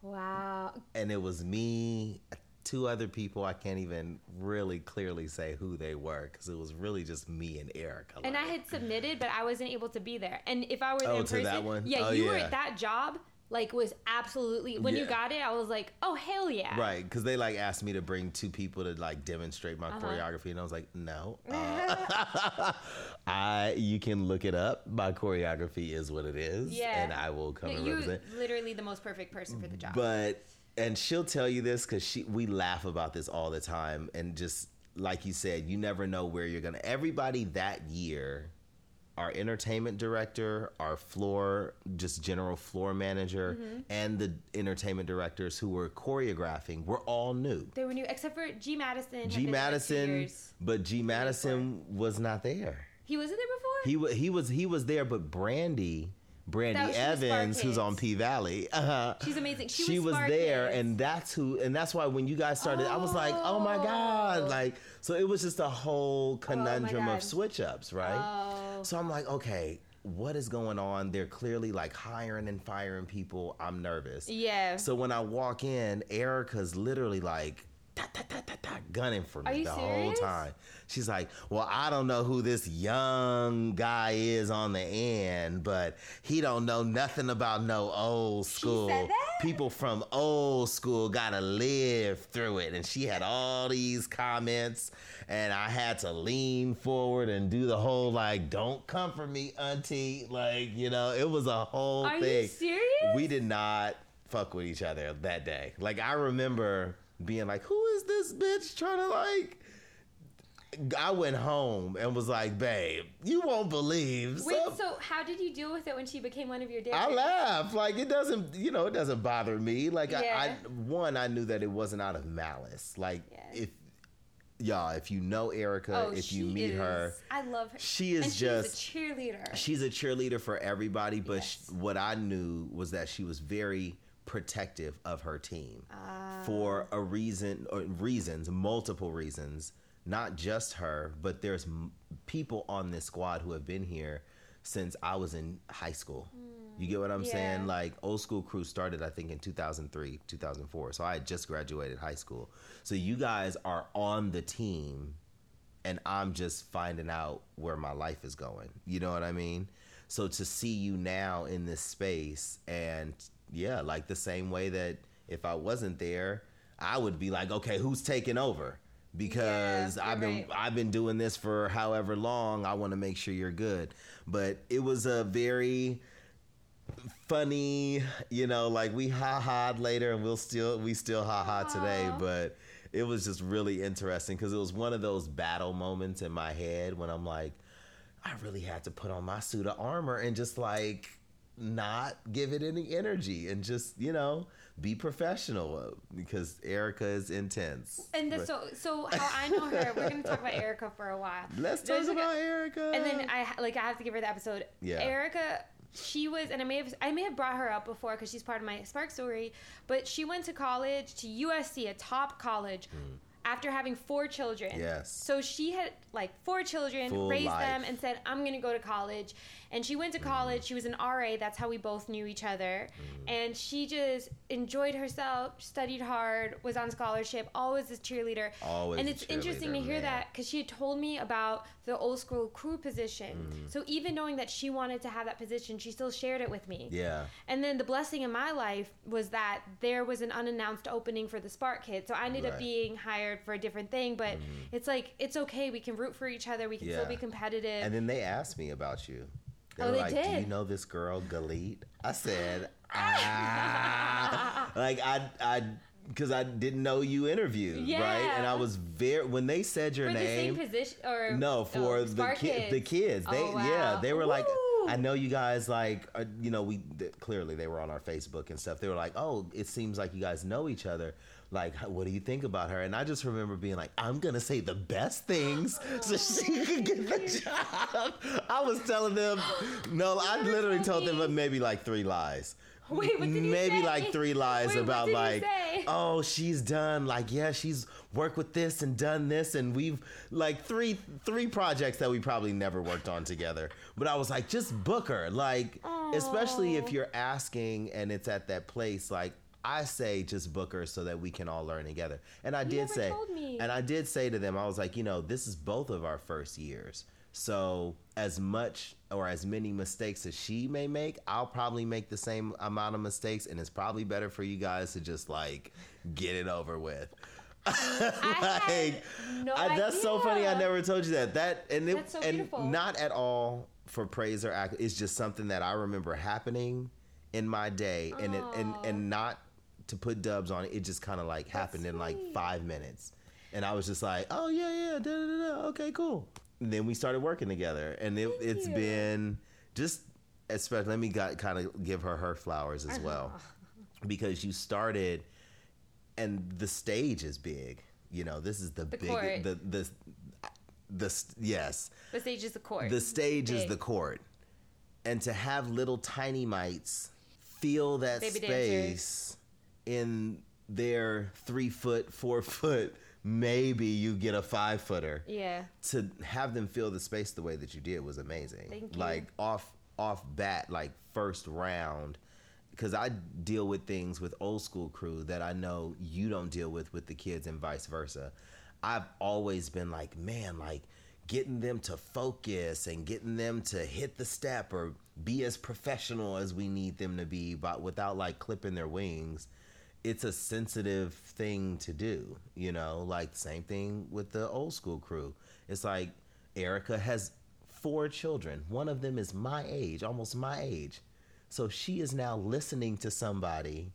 [SPEAKER 1] wow.
[SPEAKER 2] and it was me, two other people. I can't even really clearly say who they were because it was really just me and Erica.
[SPEAKER 1] And I had submitted, but I wasn't able to be there. And if I were there
[SPEAKER 2] Oh,
[SPEAKER 1] in
[SPEAKER 2] to
[SPEAKER 1] person,
[SPEAKER 2] that one?
[SPEAKER 1] yeah,
[SPEAKER 2] Oh,
[SPEAKER 1] you were at that job. Like was absolutely when you got it, I was like, oh hell yeah,
[SPEAKER 2] Right, because they like asked me to bring two people to like demonstrate my
[SPEAKER 1] Uh-huh.
[SPEAKER 2] choreography, and I was like, no, uh, I you can look it up. My choreography is what it is,
[SPEAKER 1] Yeah.
[SPEAKER 2] and I will come
[SPEAKER 1] No,
[SPEAKER 2] and
[SPEAKER 1] You're
[SPEAKER 2] represent.
[SPEAKER 1] literally the most perfect person for the job.
[SPEAKER 2] But and she'll tell you this because she we laugh about this all the time, and just like you said, you never know where you're gonna. Everybody that year, our entertainment director, our floor, just general floor manager,
[SPEAKER 1] Mm-hmm.
[SPEAKER 2] and the entertainment directors who were choreographing were all new.
[SPEAKER 1] they were new, except for G Madison.
[SPEAKER 2] G
[SPEAKER 1] been there for two
[SPEAKER 2] Madison, but G Madison was not there.
[SPEAKER 1] He wasn't there before.
[SPEAKER 2] He he was he was there, but Brandee,
[SPEAKER 1] Brandee was- was
[SPEAKER 2] Evans, who's on P Valley, uh,
[SPEAKER 1] She's amazing. She,
[SPEAKER 2] she, was,
[SPEAKER 1] Spark
[SPEAKER 2] there, and that's who, and that's why when you guys started, I was like, oh my god,
[SPEAKER 1] Oh.
[SPEAKER 2] like so it was just a whole conundrum
[SPEAKER 1] God.
[SPEAKER 2] of switch ups, right?
[SPEAKER 1] Oh.
[SPEAKER 2] So I'm like, okay. What is going on? They're clearly like hiring and firing people. I'm nervous.
[SPEAKER 1] Yeah.
[SPEAKER 2] So when I walk in, Erica's literally like ta, ta, ta, ta, ta, gunning for
[SPEAKER 1] Are
[SPEAKER 2] me the whole time. She's like, "Well, I don't know who this young guy is on the end, but he don't know nothing about no old school. People from old school gotta live through it." And she had all these comments, and I had to lean forward and do the whole like, "Don't come for me, auntie." Like, you know, it was a whole
[SPEAKER 1] Are
[SPEAKER 2] thing
[SPEAKER 1] you serious?
[SPEAKER 2] we did not fuck with each other that day. Like I remember being like, "Who is this bitch trying to like?" I went home and was like, "Babe, you won't believe."
[SPEAKER 1] Wait,
[SPEAKER 2] some-
[SPEAKER 1] so how did you deal with it when she became one of your dancers?
[SPEAKER 2] I laughed. like it doesn't, you know, it doesn't bother me. Like I,
[SPEAKER 1] Yeah.
[SPEAKER 2] I, one, I knew that it wasn't out of malice. Like
[SPEAKER 1] Yeah.
[SPEAKER 2] if y'all, if you know Erica,
[SPEAKER 1] Oh,
[SPEAKER 2] if you
[SPEAKER 1] she
[SPEAKER 2] meet her,
[SPEAKER 1] I love her.
[SPEAKER 2] she is just
[SPEAKER 1] she's a cheerleader.
[SPEAKER 2] she's a cheerleader for everybody but
[SPEAKER 1] Yes.
[SPEAKER 2] sh- what i knew was that she was very protective of her team
[SPEAKER 1] Ah.
[SPEAKER 2] for a reason or reasons multiple reasons not just her but there's m- people on this squad who have been here since i was in high school you get what i'm
[SPEAKER 1] Yeah.
[SPEAKER 2] saying like old school crew started i think in 2003 2004 so i had just graduated high school so you guys are on the team and I'm just finding out where my life is going. You know what I mean? So to see you now in this space and yeah, like the same way that if I wasn't there, I would be like, okay, who's taking over? Because
[SPEAKER 1] Yeah,
[SPEAKER 2] I've been
[SPEAKER 1] right.
[SPEAKER 2] I've been doing this for however long. I want to make sure you're good. But it was a very funny, you know, like we ha ha later and we'll still we still ha ha today, but it was just really interesting because it was one of those battle moments in my head when I'm like, I really had to put on my suit of armor and just like not give it any energy and just, you know, be professional because Erica is intense.
[SPEAKER 1] And the, so, so how I know her, we're gonna talk about Erica for a while.
[SPEAKER 2] let's talk
[SPEAKER 1] There's like a-
[SPEAKER 2] about Erica.
[SPEAKER 1] and then I like I have to give her the episode.
[SPEAKER 2] Yeah.
[SPEAKER 1] Erica, she was, and I may have I may have brought her up before because she's part of my Spark story. But she went to college to USC, a top college. Mm. After having four children.
[SPEAKER 2] Yes.
[SPEAKER 1] So she had like four children,
[SPEAKER 2] Full
[SPEAKER 1] raised
[SPEAKER 2] life.
[SPEAKER 1] them, and said, "I'm gonna go to college." And she went to college. She was an RA. That's how we both knew each other. And she just enjoyed herself, studied hard, was on scholarship, always a cheerleader.
[SPEAKER 2] Always
[SPEAKER 1] and it's interesting to hear
[SPEAKER 2] man.
[SPEAKER 1] that because she had told me about the old school crew position.
[SPEAKER 2] Mm-hmm.
[SPEAKER 1] So even knowing that she wanted to have that position, she still shared it with me.
[SPEAKER 2] yeah.
[SPEAKER 1] And then the blessing in my life was that there was an unannounced opening for the Spark Kids. So I ended up being hired for a different thing, but it's like it's okay. We can root for each other. We can still be competitive.
[SPEAKER 2] And then they asked me about you. They
[SPEAKER 1] Oh,
[SPEAKER 2] were
[SPEAKER 1] they
[SPEAKER 2] like, "Do you know this girl, Galit?" I said, "Ah," like I, I, because I didn't know you interviewed, right? And I was very when they said your
[SPEAKER 1] for the
[SPEAKER 2] name.
[SPEAKER 1] same position or
[SPEAKER 2] No, for
[SPEAKER 1] oh,
[SPEAKER 2] the ki- the kids. They
[SPEAKER 1] Oh,
[SPEAKER 2] yeah, they were like, I know you guys like, uh, you know, we th- clearly they were on our Facebook and stuff. They were like, oh, it seems like you guys know each other. Like, what do you think about her? And I just remember being like, I'm gonna say the best things so she can get the job. I was telling them, no, I literally
[SPEAKER 1] told
[SPEAKER 2] them maybe like three lies.
[SPEAKER 1] Wait, what did you
[SPEAKER 2] Maybe
[SPEAKER 1] say?
[SPEAKER 2] like three lies
[SPEAKER 1] Wait,
[SPEAKER 2] about like, oh, she's done like yeah, she's worked with this and done this, and we've like three three projects that we probably never worked on together. But I was like, just book her, like especially if you're asking and it's at that place, like. I say just book her so that we can all learn together. And I did say, and I did say to them, I was like, you know, this is both of our first years. So as much or as many mistakes as she may make, I'll probably make the same amount of mistakes, and it's probably better for you guys to just like get it over with.
[SPEAKER 1] had no
[SPEAKER 2] I- that's so funny. I never told you that. That and it
[SPEAKER 1] That's so
[SPEAKER 2] and
[SPEAKER 1] beautiful.
[SPEAKER 2] not at all for praise or act. It's just something that I remember happening in my day, and it and and not to put dubs on it. It just kind of like happened in like five minutes, and I was just like, oh yeah, yeah, da, da, da, da. okay, cool. And then we started working together, and it,
[SPEAKER 1] you.
[SPEAKER 2] been just especially. Let me got, kind of give her her flowers as well, because you started, and the stage is big. You know, this is the,
[SPEAKER 1] The
[SPEAKER 2] big
[SPEAKER 1] court.
[SPEAKER 2] the the the yes
[SPEAKER 1] The stage is the court.
[SPEAKER 2] the stage is the court and to have little tiny mites feel that
[SPEAKER 1] Baby
[SPEAKER 2] space in their three foot four foot maybe you get a five footer
[SPEAKER 1] Yeah.
[SPEAKER 2] to have them feel the space the way that you did was amazing
[SPEAKER 1] Thank you.
[SPEAKER 2] like off off bat like first round because i deal with things with old school crew that i know you don't deal with with the kids and vice versa i've always been like man like getting them to focus and getting them to hit the step or be as professional as we need them to be but without like clipping their wings it's a sensitive thing to do, you know, like same thing with the old school crew. It's like Erica has four children. One of them is my age, almost my age. So she is now listening to somebody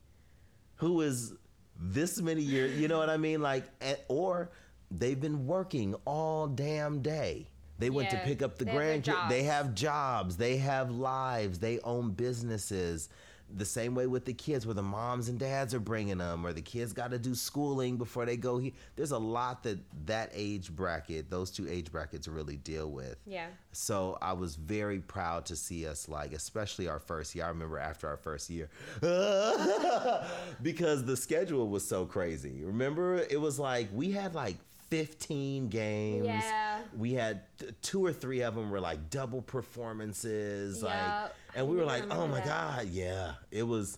[SPEAKER 2] who is this many years, you know what I mean? Like, or they've been working all damn day. They went to pick up the
[SPEAKER 1] they have their
[SPEAKER 2] grandkids. They have jobs. They have lives. They own businesses. The same way with the kids, where the moms and dads are bringing them, or the kids got to do schooling before they go here. There's a lot that that age bracket, those two age brackets, really deal with.
[SPEAKER 1] Yeah.
[SPEAKER 2] So I was very proud to see us like, especially our first year. I remember after our first year, because the schedule was so crazy. Remember, it was like we had like 15 games.
[SPEAKER 1] Yeah.
[SPEAKER 2] We had two or three of them were like double performances, like,
[SPEAKER 1] Yup.
[SPEAKER 2] and we were like, oh my
[SPEAKER 1] that.
[SPEAKER 2] god, yeah, it was.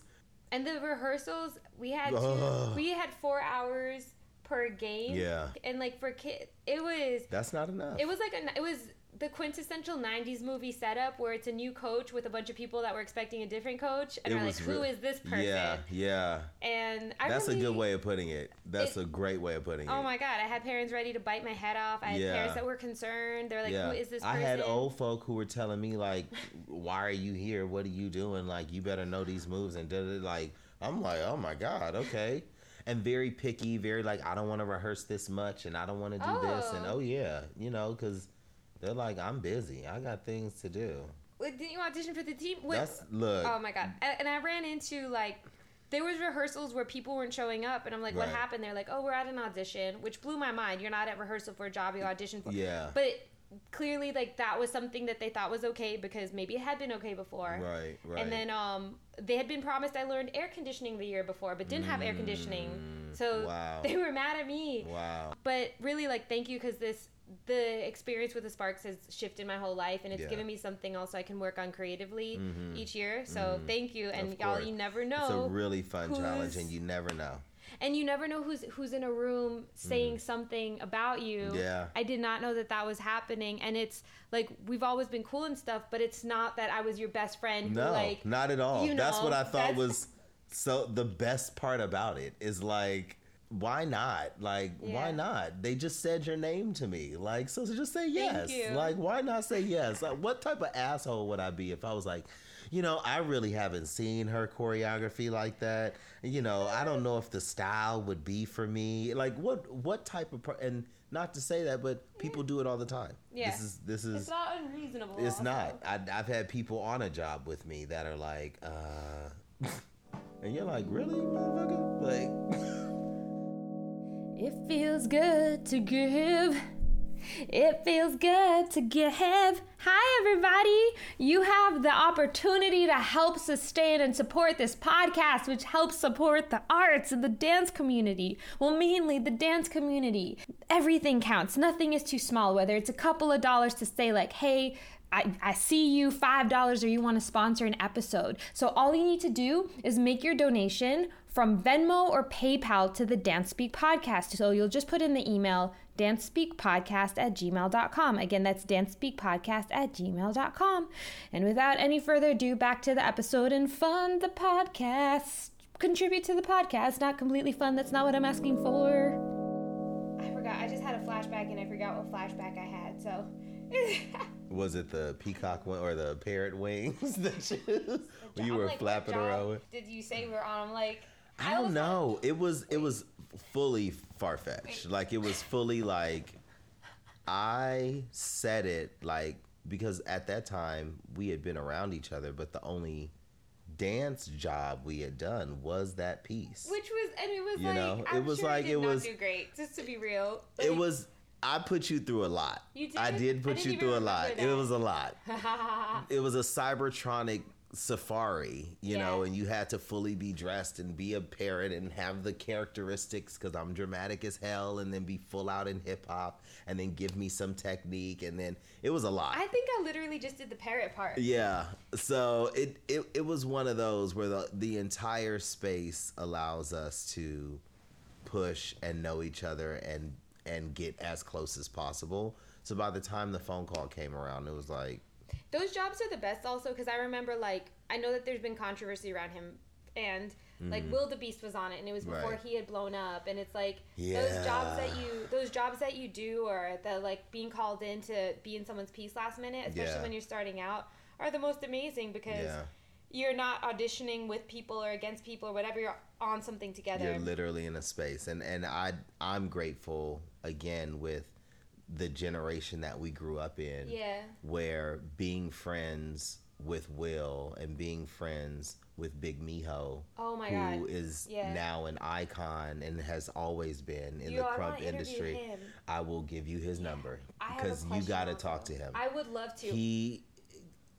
[SPEAKER 1] And the rehearsals, we had two, we had four hours per game.
[SPEAKER 2] Yeah.
[SPEAKER 1] And like for kids, it was
[SPEAKER 2] That's not enough.
[SPEAKER 1] it was like a it was the quintessential 90s movie setup where it's a new coach with a bunch of people that were expecting a different coach and
[SPEAKER 2] It
[SPEAKER 1] are like who
[SPEAKER 2] re-
[SPEAKER 1] is this person
[SPEAKER 2] Yeah, yeah.
[SPEAKER 1] and I
[SPEAKER 2] That's a good way of putting it. That's
[SPEAKER 1] It-
[SPEAKER 2] a great way of putting oh it.
[SPEAKER 1] oh my god i had parents ready to bite my head off i had
[SPEAKER 2] Yeah.
[SPEAKER 1] parents that were concerned they're like
[SPEAKER 2] yeah.
[SPEAKER 1] who is this
[SPEAKER 2] I had old folk who were telling me like, "Why are you here? What are you doing? Like, you better know these moves." And da- da- like, I'm like, "Oh my god, okay." And very picky, very like, I don't want to rehearse this much, and I don't want to do this, and
[SPEAKER 1] Oh.
[SPEAKER 2] oh yeah, you know, because they're like, I'm busy, I got things to do.
[SPEAKER 1] Wait, didn't you audition for the team What-
[SPEAKER 2] That's look,
[SPEAKER 1] oh my god and i ran into like there was rehearsals where people weren't showing up and i'm like what
[SPEAKER 2] Right.
[SPEAKER 1] happened they're like oh we're at an audition which blew my mind you're not at rehearsal for a job you auditioned for
[SPEAKER 2] yeah,
[SPEAKER 1] but clearly like that was something that they thought was okay because maybe it had been okay before
[SPEAKER 2] right, right.
[SPEAKER 1] And then um, they had been promised I learned air conditioning the year before, but didn't have air conditioning.
[SPEAKER 2] Mm,
[SPEAKER 1] So
[SPEAKER 2] wow.
[SPEAKER 1] they were mad at me.
[SPEAKER 2] wow,
[SPEAKER 1] But really, like, thank you because this the experience with the Sparks has shifted my whole life, and it's
[SPEAKER 2] Yeah.
[SPEAKER 1] given me something else I can work on creatively
[SPEAKER 2] Mhm.
[SPEAKER 1] each year. So thank you, and y'all, you never know.
[SPEAKER 2] it's a really fun challenge, and you never know.
[SPEAKER 1] and you never know who's who's in a room saying something about you.
[SPEAKER 2] Mm-hmm. Yeah.
[SPEAKER 1] I did not know that that was happening, and it's like we've always been cool and stuff, but it's not that I was your best friend. Who,
[SPEAKER 2] No,
[SPEAKER 1] like
[SPEAKER 2] not at all.
[SPEAKER 1] you know,
[SPEAKER 2] that's what I thought was so the best part about it is like why not? Like why not? They just said your name to me. Like so, so just say yes. Like why not say yes? Like what type of asshole would I be if I was like, you know, I really haven't seen her choreography like that. You know, I don't know if the style would be for me. Like what what type of and not to say that, but people do it all the time.
[SPEAKER 1] Yeah.
[SPEAKER 2] This is this is
[SPEAKER 1] It's not unreasonable.
[SPEAKER 2] it's
[SPEAKER 1] also.
[SPEAKER 2] not. I, I've had people on a job with me that are like, uh, and you're like, really, motherfucker? Like,
[SPEAKER 1] It feels good to give. It feels good to give. Hi, everybody. You have the opportunity to help sustain and support this podcast, which helps support the arts and the dance community. Well, mainly the dance community. Everything counts. Nothing is too small, whether it's a couple of dollars to say, like, hey, I, I see you $5 or you want to sponsor an episode. So all you need to do is make your donation from Venmo or PayPal to the DanceSpeak podcast. So you'll just put in the email dancespeakpodcast at gmail.com. Again, that's dancespeakpodcast at gmail.com. And without any further ado, back to the episode and fund the podcast. Contribute to the podcast, not completely fun. That's not what I'm asking for. I forgot. I just had a flashback and I forgot what flashback I had. So.
[SPEAKER 2] was it the peacock one or the parrot wings that you, you were
[SPEAKER 1] like,
[SPEAKER 2] flapping around with?
[SPEAKER 1] Did you say we're on? I'm like,
[SPEAKER 2] I don't
[SPEAKER 1] was-
[SPEAKER 2] know. It was it was fully far fetched. Like it was fully like I said it like because at that time we had been around each other, but the only dance job we had done was that piece.
[SPEAKER 1] Which was, and it was
[SPEAKER 2] You
[SPEAKER 1] like,
[SPEAKER 2] know,
[SPEAKER 1] I'm
[SPEAKER 2] it was
[SPEAKER 1] sure
[SPEAKER 2] like it
[SPEAKER 1] not
[SPEAKER 2] was-
[SPEAKER 1] do great. Just to be real,
[SPEAKER 2] it was I put you through a lot.
[SPEAKER 1] You did?
[SPEAKER 2] I did
[SPEAKER 1] I
[SPEAKER 2] put
[SPEAKER 1] didn't
[SPEAKER 2] you through a lot. It was a lot. It was a cybertronic safari, you know, and you had to fully be dressed and be a parrot and have the characteristics because I'm dramatic as hell and then be full out in hip hop and then give me some technique and then it was a lot.
[SPEAKER 1] I think I literally just did the parrot part.
[SPEAKER 2] Yeah. So it, it it was one of those where the the entire space allows us to push and know each other and and get as close as possible. So by the time the phone call came around, it was like,
[SPEAKER 1] Those jobs are the best, also, because I remember like I know that there's been controversy around him, and like Will the Beast was on it, and it was before
[SPEAKER 2] Mm-hmm. Right.
[SPEAKER 1] he had blown up, and it's like those jobs that you those jobs that you do, or the like being called in to be in someone's piece last minute, especially
[SPEAKER 2] Yeah.
[SPEAKER 1] when you're starting out, are the most amazing because.
[SPEAKER 2] yeah,
[SPEAKER 1] You're not auditioning with people or against people or whatever. You're on something together.
[SPEAKER 2] you're literally in a space, and and I I'm grateful again with the generation that we grew up in.
[SPEAKER 1] yeah.
[SPEAKER 2] where being friends with Will and being friends with Big Mijo,
[SPEAKER 1] Oh my
[SPEAKER 2] who
[SPEAKER 1] god.
[SPEAKER 2] is
[SPEAKER 1] Yeah.
[SPEAKER 2] now an icon and has always been in the
[SPEAKER 1] krump
[SPEAKER 2] industry,
[SPEAKER 1] him.
[SPEAKER 2] I will give you his number
[SPEAKER 1] have a
[SPEAKER 2] because you got to talk to him.
[SPEAKER 1] I would love to.
[SPEAKER 2] he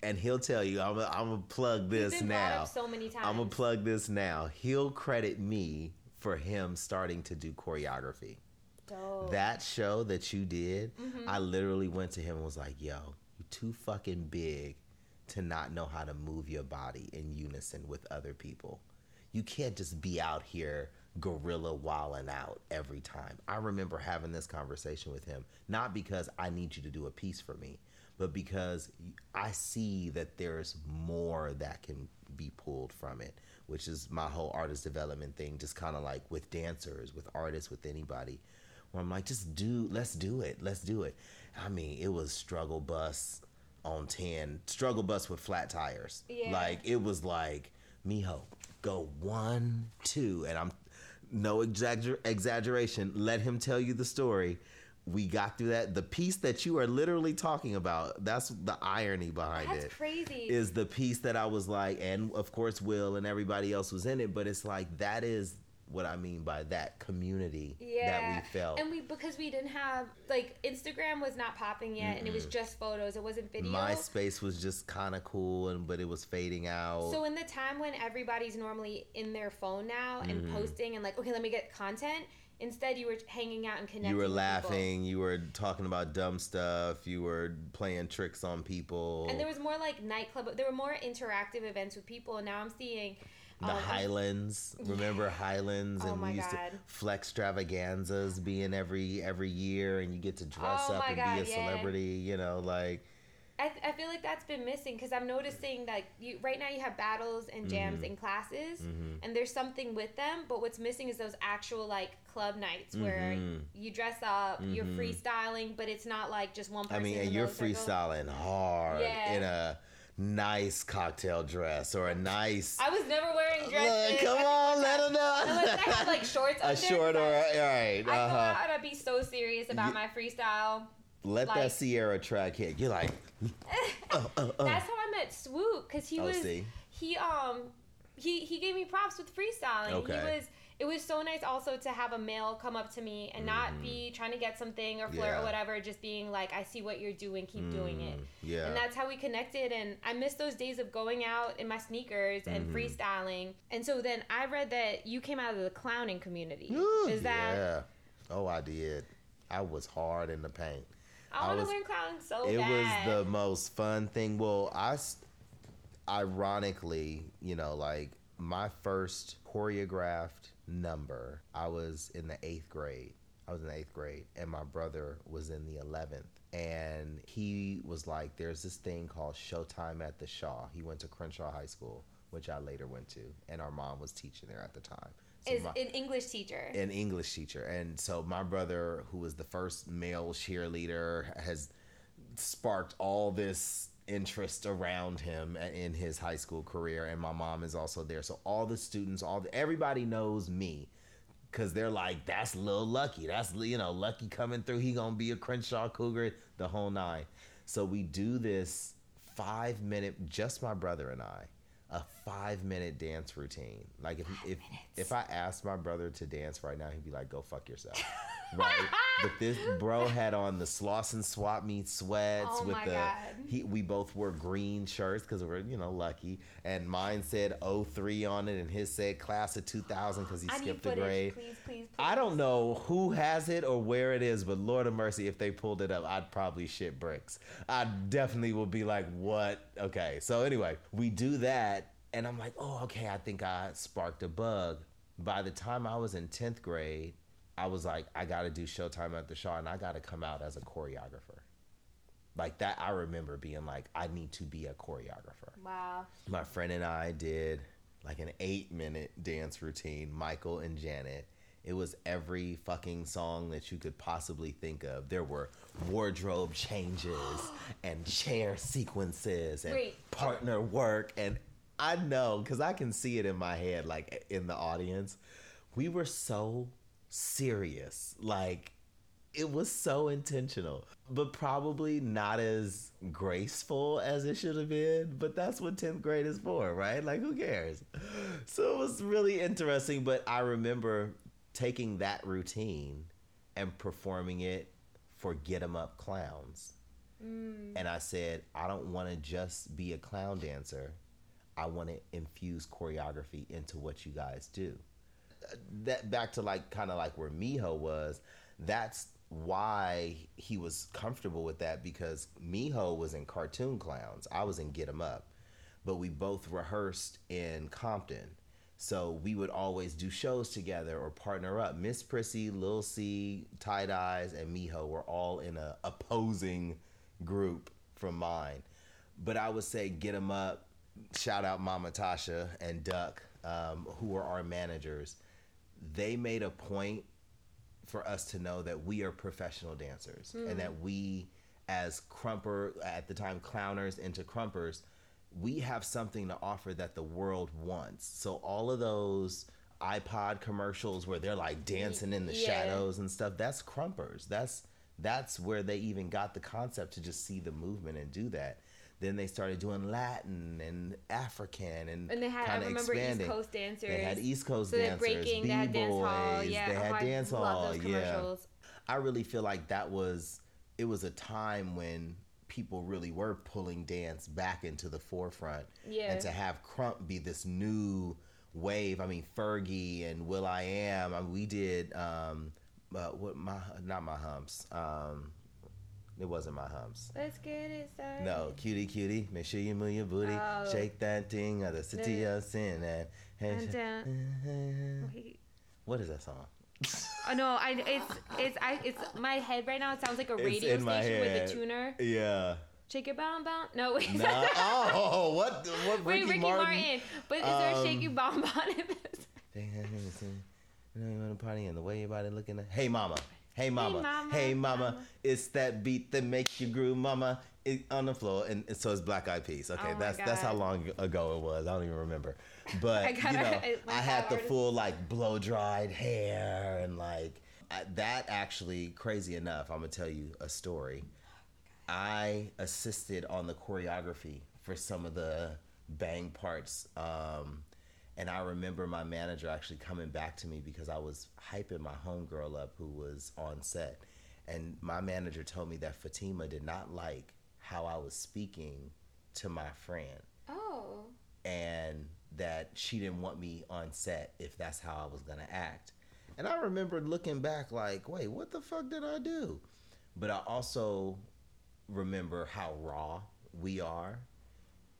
[SPEAKER 2] and he'll tell you. I'm gonna plug this now.
[SPEAKER 1] so many times.
[SPEAKER 2] I'm gonna plug this now. He'll credit me for him starting to do choreography.
[SPEAKER 1] Dope.
[SPEAKER 2] That show that you did,
[SPEAKER 1] Mm-hmm.
[SPEAKER 2] I literally went to him and was like, yo, you're too fucking big to not know how to move your body in unison with other people. You can't just be out here gorilla walling out every time. I remember having this conversation with him, not because I need you to do a piece for me, but because I see that there's more that can be pulled from it, which is my whole artist development thing, just kind of like with dancers, with artists, with anybody, where I'm like, just do, let's do it, let's do it. I mean, it was struggle bus on 10, struggle bus with flat tires.
[SPEAKER 1] Yeah.
[SPEAKER 2] Like, it was like, Mijo, go one, two, and I'm no exagger- exaggeration. Let him tell you the story. We got through that. The piece that you are literally talking about, that's the irony behind it.
[SPEAKER 1] That's
[SPEAKER 2] it.
[SPEAKER 1] crazy.
[SPEAKER 2] Is the piece that I was like, and of course, Will and everybody else was in it, but it's like, that is what I mean by that community that we felt.
[SPEAKER 1] And we because we didn't have like Instagram was not popping yet, and it was just photos. It wasn't video.
[SPEAKER 2] MySpace was just kind of cool, and but it was fading out.
[SPEAKER 1] So in the time when everybody's normally in their phone now and
[SPEAKER 2] Mm-hmm.
[SPEAKER 1] posting and like, okay, let me get content. Instead, you were hanging out and connecting.
[SPEAKER 2] you were
[SPEAKER 1] with people.
[SPEAKER 2] laughing, you were talking about dumb stuff, you were playing tricks on people.
[SPEAKER 1] and there was more like nightclub. There were more interactive events with people, and now I'm seeing.
[SPEAKER 2] The
[SPEAKER 1] um,
[SPEAKER 2] Highlands, remember Highlands,
[SPEAKER 1] Oh
[SPEAKER 2] and
[SPEAKER 1] my
[SPEAKER 2] we used
[SPEAKER 1] God.
[SPEAKER 2] to flex extravaganzas being every every year, and you get to dress
[SPEAKER 1] Oh
[SPEAKER 2] up and
[SPEAKER 1] God,
[SPEAKER 2] be a
[SPEAKER 1] yeah.
[SPEAKER 2] celebrity. You know, like
[SPEAKER 1] I, I feel like that's been missing because I'm noticing that you right now you have battles and jams
[SPEAKER 2] Mm-hmm.
[SPEAKER 1] in classes and there's something with them but what's missing is those actual like club nights where
[SPEAKER 2] Mhm.
[SPEAKER 1] you dress up you're
[SPEAKER 2] Mhm.
[SPEAKER 1] freestyling but it's not like just one person.
[SPEAKER 2] I
[SPEAKER 1] mean,
[SPEAKER 2] and you're
[SPEAKER 1] circle.
[SPEAKER 2] freestyling hard
[SPEAKER 1] Yeah.
[SPEAKER 2] in a nice cocktail dress or a nice.
[SPEAKER 1] I was never wearing dresses
[SPEAKER 2] Look, come on, let them know.
[SPEAKER 1] Unless I had like shorts
[SPEAKER 2] a short or all right.
[SPEAKER 1] I
[SPEAKER 2] Uh-huh.
[SPEAKER 1] out and I'd be so serious about
[SPEAKER 2] You-
[SPEAKER 1] my freestyle.
[SPEAKER 2] Let that Ciara track hit. You're like, uh, uh, uh.
[SPEAKER 1] That's how I met Swoop because he
[SPEAKER 2] Oh,
[SPEAKER 1] was
[SPEAKER 2] see?
[SPEAKER 1] he um he he gave me props with freestyling.
[SPEAKER 2] Okay.
[SPEAKER 1] He was it was so nice also to have a male come up to me and not be trying to get something or flirt
[SPEAKER 2] Mm-hmm. Yeah.
[SPEAKER 1] or whatever, just being like, I see what you're doing, keep doing it.
[SPEAKER 2] Mm, Yeah.
[SPEAKER 1] And that's how we connected. And I miss those days of going out in my sneakers and
[SPEAKER 2] Mm-hmm.
[SPEAKER 1] freestyling. And so then I read that you came out of the clowning community.
[SPEAKER 2] Ooh,
[SPEAKER 1] Is that
[SPEAKER 2] Yeah. Oh, I did. I was hard in the paint.
[SPEAKER 1] I
[SPEAKER 2] I
[SPEAKER 1] want to learn clowning so
[SPEAKER 2] it
[SPEAKER 1] bad.
[SPEAKER 2] It was the most fun thing. Well, I, ironically, you know, like my first choreographed number, I was in the eighth grade. I was in the eighth grade, and my brother was in the 11th. And he was like, there's this thing called Showtime at the Shaw. He went to Crenshaw High School, which I later went to, and our mom was teaching there at the time. So
[SPEAKER 1] is
[SPEAKER 2] my-
[SPEAKER 1] an English teacher.
[SPEAKER 2] an English teacher. And so my brother, who was the first male cheerleader, has sparked all this interest around him in his high school career. And my mom is also there. So all the students, all the, everybody knows me. Cause they're like, that's Lil Luckie. That's you know Luckie coming through. He gonna be a Crenshaw Cougar, the whole nine. So we do this five minute, just my brother and I, a five minute dance routine. Like if if if I asked my brother to dance right now, he'd be like, "Go fuck yourself." right? But this bro had on the Slauson Swap Meet sweats
[SPEAKER 1] Oh
[SPEAKER 2] with
[SPEAKER 1] my
[SPEAKER 2] the
[SPEAKER 1] God.
[SPEAKER 2] he. We both wore green shirts because we're you know lucky, and mine said 03 on it, and his said class of 2000 because he
[SPEAKER 1] I
[SPEAKER 2] skipped a grade.
[SPEAKER 1] please, please, please.
[SPEAKER 2] I don't know who has it or where it is, but Lord of mercy, if they pulled it up, I'd probably shit bricks. I definitely would be like, what? Okay. So anyway, we do that, and I'm like, oh, okay, I think I sparked a bug. By the time I was in 10th grade, I was like, I got to do Showtime at the Shaw, and I got to come out as a choreographer. Like that, I remember being like, I need to be a choreographer
[SPEAKER 1] Wow.
[SPEAKER 2] my friend and I did like an eight minute dance routine, Michael and Janet. It was every fucking song that you could possibly think of. There were wardrobe changes and chair sequences and
[SPEAKER 1] Wait.
[SPEAKER 2] partner work. And I know because I can see it in my head, like in the audience. We were so serious. Like, it was so intentional, but probably not as graceful as it should have been. But that's what 10th grade is for, right? Like, who cares? So it was really interesting. But I remember taking that routine and performing it for Get 'em Up Clowns. Mm. And I said, I don't want to just be a clown dancer. I want to infuse choreography into what you guys do that back to like kind of like where Mijo was. That's why he was comfortable with that because Mijo was in Cartoon Clowns. I was in Get 'Em Up, but we both rehearsed in Compton. So we would always do shows together or partner up. Miss Prissy, Lil C, Tight Eyez, and Mijo were all in a opposing group from mine. But I would say Get 'Em up. Shout out Mama Tasha and Duck, um, who were our managers. They made a point for us to know that we are professional dancers and hmm. that we, as krumper at the time clowners into krumpers, we have something to offer that the world wants. So all of those iPod commercials where they're like dancing in the
[SPEAKER 1] Yeah.
[SPEAKER 2] shadows and stuff, that's krumpers. That's that's where they even got the concept to just see the movement and do that. Then they started doing Latin and African and
[SPEAKER 1] And they had, I remember
[SPEAKER 2] expanding.
[SPEAKER 1] East Coast dancers.
[SPEAKER 2] They had East Coast
[SPEAKER 1] so they had
[SPEAKER 2] dancers,
[SPEAKER 1] breaking, they had dance hall. Yeah,
[SPEAKER 2] they
[SPEAKER 1] oh,
[SPEAKER 2] had
[SPEAKER 1] I
[SPEAKER 2] dance
[SPEAKER 1] love
[SPEAKER 2] hall.
[SPEAKER 1] those
[SPEAKER 2] Yeah. I really feel like that was it was a time when people really were pulling dance back into the forefront.
[SPEAKER 1] Yeah.
[SPEAKER 2] And to have Krump be this new wave. I mean, Fergie and will.i.am. I mean, we did um, uh, what my not my humps. Um, it wasn't my humps.
[SPEAKER 1] Let's get it started.
[SPEAKER 2] No, cutie, cutie. Make sure you move your booty.
[SPEAKER 1] Oh.
[SPEAKER 2] Shake that thing. the city of sin. And,
[SPEAKER 1] And,
[SPEAKER 2] and
[SPEAKER 1] uh, Wait.
[SPEAKER 2] what is that song?
[SPEAKER 1] Oh no, I it's it's I it's my head right now. It sounds like a radio station with a tuner.
[SPEAKER 2] Yeah.
[SPEAKER 1] Shake it bound bound. No wait.
[SPEAKER 2] No. Oh, what? What?
[SPEAKER 1] Wait,
[SPEAKER 2] Ricky,
[SPEAKER 1] Ricky Martin. But is there a
[SPEAKER 2] Um,
[SPEAKER 1] shaky bomb on it?
[SPEAKER 2] You know, you want to party and the way your body looking at. Hey, mama. Hey, mama.
[SPEAKER 1] mama,
[SPEAKER 2] Hey, mama.
[SPEAKER 1] mama.
[SPEAKER 2] It's that beat that makes you groove, mama. It, on the floor, and, and so it's Black Eyed Peas. Okay,
[SPEAKER 1] Oh
[SPEAKER 2] that's that's how long ago it was. I don't even remember, but
[SPEAKER 1] I
[SPEAKER 2] you
[SPEAKER 1] gotta-
[SPEAKER 2] know,
[SPEAKER 1] I-
[SPEAKER 2] had the
[SPEAKER 1] artist-
[SPEAKER 2] full like blow dried hair and like I, that. Actually, crazy enough, I'm gonna tell you a story. I assisted on the choreography for some of the bang parts. Um, and I remember my manager actually coming back to me because I was hyping my homegirl up who was on set. And my manager told me that Fatima did not like how I was speaking to my friend
[SPEAKER 1] Oh.
[SPEAKER 2] and that she didn't want me on set if that's how I was gonna act. And I remember looking back like, wait, what the fuck did I do? But I also remember how raw we are.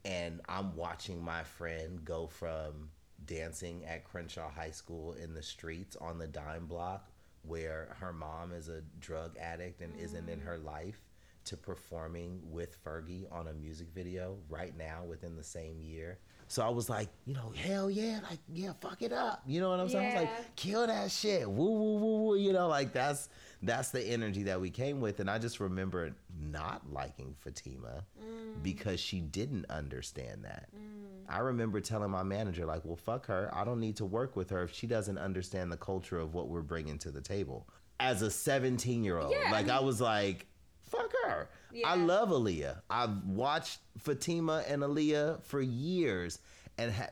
[SPEAKER 2] And I'm watching my friend go from dancing at Crenshaw High School in the streets on the dime block where her mom is a drug addict and isn't in her life to performing with Fergie on a music video right now within the same year. So I was like, you know, hell yeah, like yeah, fuck it up. You know what I'm saying? I was
[SPEAKER 1] Yeah.
[SPEAKER 2] like, kill that shit. Woo woo woo woo. You know, like that's that's the energy that we came with. And I just remember not liking Fatima mm. because she didn't understand that. Mm. I remember telling my manager, like, well, fuck her. I don't need to work with her if she doesn't understand the culture of what we're bringing to the table. As a 17 year old,
[SPEAKER 1] Yeah,
[SPEAKER 2] like, I was like, fuck her. I love Aaliyah. I've watched Fatima and Aaliyah for years and ha-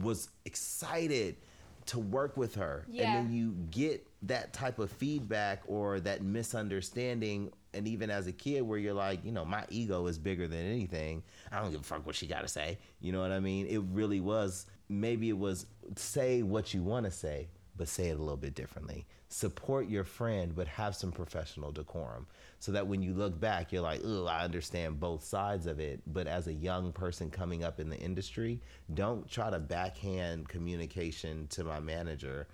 [SPEAKER 2] was excited to work with her.
[SPEAKER 1] Yeah.
[SPEAKER 2] And then you get that type of feedback or that misunderstanding. And even as a kid, where you're like, you know, my ego is bigger than anything. I don't give a fuck what she got to say. You know what I mean? It really was. Maybe it was say what you want to say, but say it a little bit differently. Support your friend, but have some professional decorum so that when you look back, you're like, oh, I understand both sides of it. But as a young person coming up in the industry, don't try to backhand communication to my manager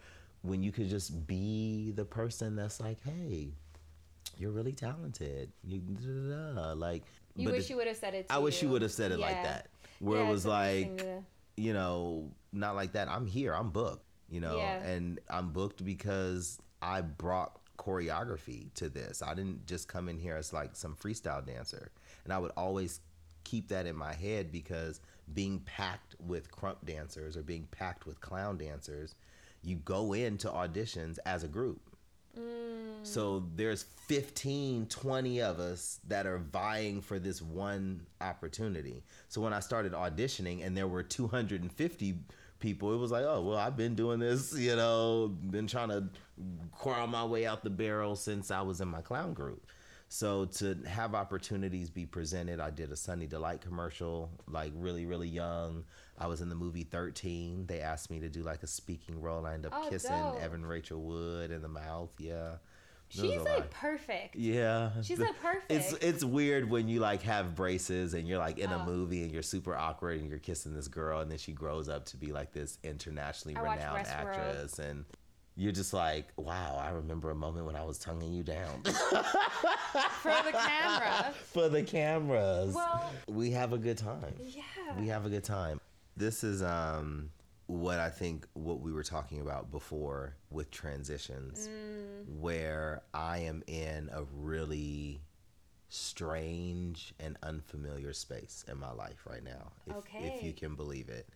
[SPEAKER 2] when you could just be the person that's like, hey, you're really talented. You like
[SPEAKER 1] You wish
[SPEAKER 2] the-
[SPEAKER 1] you would have said it. To
[SPEAKER 2] I wish you would have said it like that. Where
[SPEAKER 1] Yeah,
[SPEAKER 2] it was like, you know, not like that. I'm here. I'm booked. You know,
[SPEAKER 1] Yeah.
[SPEAKER 2] and I'm booked because I brought choreography to this. I didn't just come in here as like some freestyle dancer. And I would always keep that in my head because being packed with krump dancers or being packed with clown dancers, you go into auditions as a group. Mm. So there's 15, 20 of us that are vying for this one opportunity. So when I started auditioning and there were 250 people, it was like, oh, well, I've been doing this, you know, been trying to crawl my way out the barrel since I was in my clown group. So to have opportunities be presented, I did a Sunny Delight commercial, like really, really young. I was in the movie 13. They asked me to do like a speaking role. I ended up
[SPEAKER 1] Oh,
[SPEAKER 2] kissing
[SPEAKER 1] dope.
[SPEAKER 2] Evan Rachel Wood in the mouth. Yeah.
[SPEAKER 1] She's like
[SPEAKER 2] lot.
[SPEAKER 1] perfect.
[SPEAKER 2] Yeah.
[SPEAKER 1] She's like perfect.
[SPEAKER 2] It's it's weird when you like have braces and you're like in a
[SPEAKER 1] Oh.
[SPEAKER 2] movie and you're super awkward and you're kissing this girl and then she grows up to be like this internationally
[SPEAKER 1] I
[SPEAKER 2] renowned actress and you're just like, wow, I remember a moment when I was tonguing you down
[SPEAKER 1] for the camera.
[SPEAKER 2] for the cameras.
[SPEAKER 1] Well-
[SPEAKER 2] we have a good time.
[SPEAKER 1] Yeah.
[SPEAKER 2] We have a good time. This is um what I think what we were talking about before with transitions
[SPEAKER 1] Mm.
[SPEAKER 2] where I am in a really strange and unfamiliar space in my life right now if if you can believe it.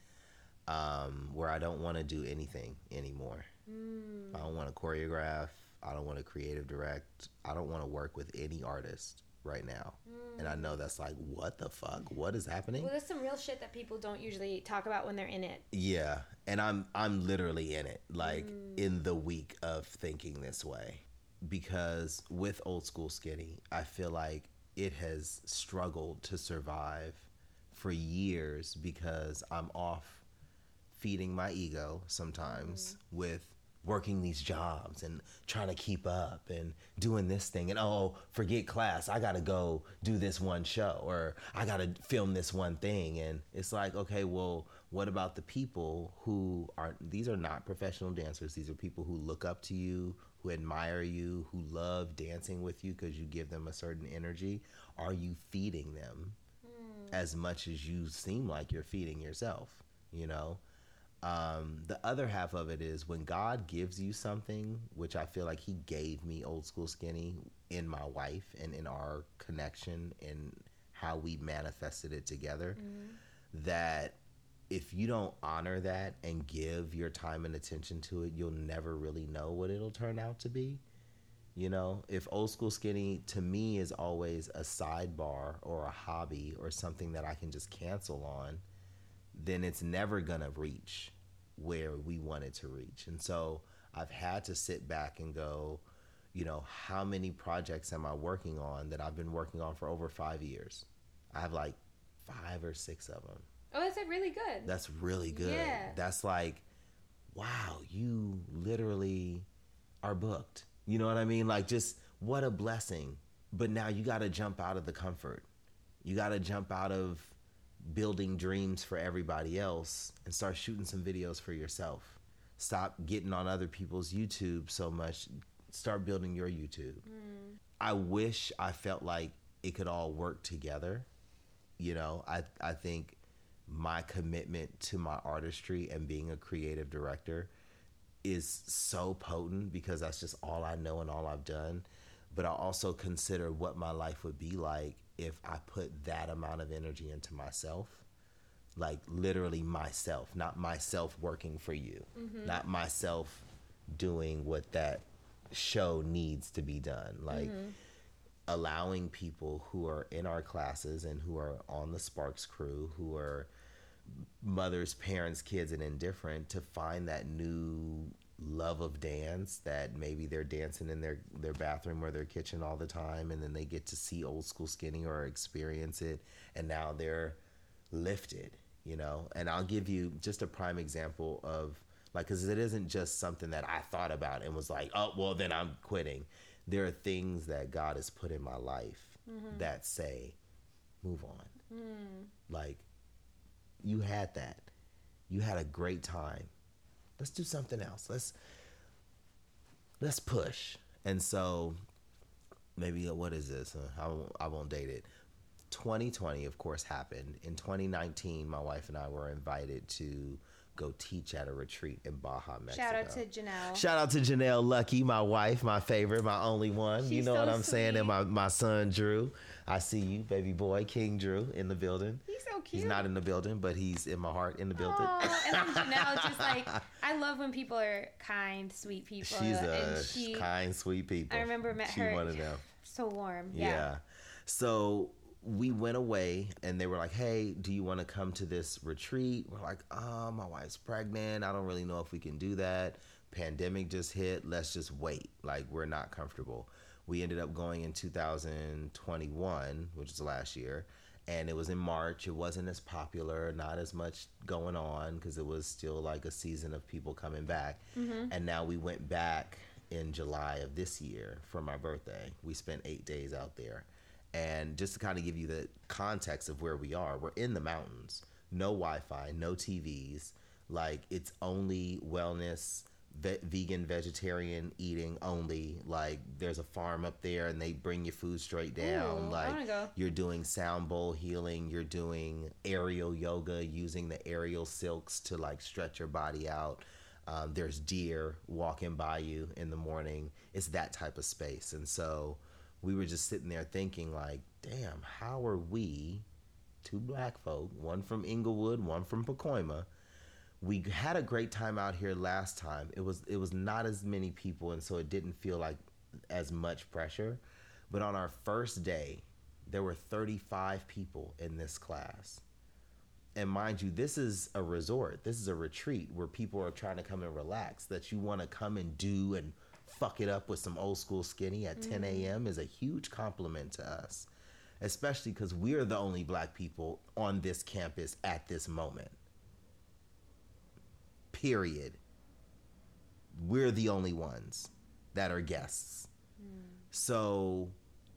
[SPEAKER 2] Um where I don't want to do anything anymore.
[SPEAKER 1] Mm.
[SPEAKER 2] I don't want to choreograph. I don't want to creative direct. I don't want to work with any artist right now. And I know mm. that's like what the fuck? What is happening?
[SPEAKER 1] Well, there's some real shit that people don't usually talk about when they're in it.
[SPEAKER 2] Yeah, and I'm I'm literally in it, like mm. in the week of thinking this way, because with old school skinny, I feel like it has struggled to survive for years because I'm off feeding my ego sometimes mm. with working these jobs and trying to keep up and doing this thing. And oh forget class. I gotta go do this one show or i gotta film this one thing. And it's like okay well what about the people who are these are not professional dancers. These are people who look up to you who admire you who love dancing with you because you give them a certain energy. Are you feeding them hmm. as much as you seem like you're feeding yourself you know um, the other half of it is when God gives you something, which I feel like He gave me old school skinny in my wife and in our connection and how we manifested it together, that if you don't honor that and give your time and attention to it, you'll never really know what it'll turn out to be. You know, if old school skinny to me is always a sidebar or a hobby or something that I can just cancel on, then it's never gonna reach where we wanted to reach. And so I've had to sit back and go, you know, how many projects am I working on that I've been working on for over five years? I have like five or six of them.
[SPEAKER 1] Oh, that's really good.
[SPEAKER 2] That's really good.
[SPEAKER 1] Yeah.
[SPEAKER 2] That's like, wow, you literally are booked. You know what I mean? Like, just what a blessing. But now you got to jump out of the comfort. You got to jump out of building dreams for everybody else and start shooting some videos for yourself. Stop getting on other people's YouTube so much. Start building your YouTube. Mm. I wish I felt like it could all work together. You know, I I think my commitment to my artistry and being a creative director is so potent because that's just all I know and all I've done. But I also consider what my life would be like if I put that amount of energy into myself. Like literally myself, not myself working for you, mm-hmm. not myself doing what that show needs to be done. Like mm-hmm. allowing people who are in our classes and who are on the Sparks crew, who are mothers, parents, kids, and indifferent to find that new love of dance that maybe they're dancing in their, their bathroom or their kitchen all the time and then they get to see old school skinny or experience it and now they're lifted, you know? And I'll give you just a prime example of like, cause it isn't just something that I thought about and was like, oh, well, then I'm quitting. There are things that God has put in my life mm-hmm. that say, move on. Mm. Like, you had that. You had a great time. Let's do something else. Let's let's push. And so maybe uh, what is this? Uh, I won't, I won't date it. 2020 of course happened. In 2019 my wife and I were invited to go teach at a retreat in Baja, Mexico.
[SPEAKER 1] Shout out to Janelle.
[SPEAKER 2] Shout out to Janelle Luckie, my wife, my favorite, my only one. you know
[SPEAKER 1] so
[SPEAKER 2] what I'm saying? And my, my son Drew. I see you, baby boy, King Drew, in the building.
[SPEAKER 1] He's so cute.
[SPEAKER 2] He's not in the building, but he's in my heart in the building.
[SPEAKER 1] Aw, and then Janelle just like I love when people are kind, sweet people.
[SPEAKER 2] She's a
[SPEAKER 1] she
[SPEAKER 2] kind, sweet people.
[SPEAKER 1] I remember met
[SPEAKER 2] she
[SPEAKER 1] her-
[SPEAKER 2] one of them.
[SPEAKER 1] so warm.
[SPEAKER 2] Yeah.
[SPEAKER 1] Yeah.
[SPEAKER 2] So we went away and they were like, hey, do you want to come to this retreat? We're like, oh, my wife's pregnant. I don't really know if we can do that. Pandemic just hit. Let's just wait. Like, we're not comfortable. We ended up going in 2021, which is last year. And it was in March. It wasn't as popular, not as much going on because it was still like a season of people coming back. Mm-hmm. And now we went back in July of this year for my birthday. We spent eight days out there. And just to kind of give you the context of where we are, we're in the mountains, no Wi Fi, no TVs. Like, it's only wellness, ve- vegan, vegetarian eating only. Like, there's a farm up there and they bring your food straight down.
[SPEAKER 1] Ooh,
[SPEAKER 2] like, you're doing sound bowl healing, you're doing aerial yoga using the aerial silks to like stretch your body out. Um, there's deer walking by you in the morning. It's that type of space. And so we were just sitting there thinking, like, damn, how are we, two black folk, one from Inglewood, one from Pacoima, we had a great time out here last time. It was it was not as many people, and so it didn't feel like as much pressure. But on our first day, there were 35 people in this class. And mind you, this is a resort. This is a retreat where people are trying to come and relax. That you want to come and do and fuck it up with some old school skinny at 10 mm-hmm. a.m. is a huge compliment to us, especially because we're the only black people on this campus at this moment period. We're the only ones that are guests. Mm. So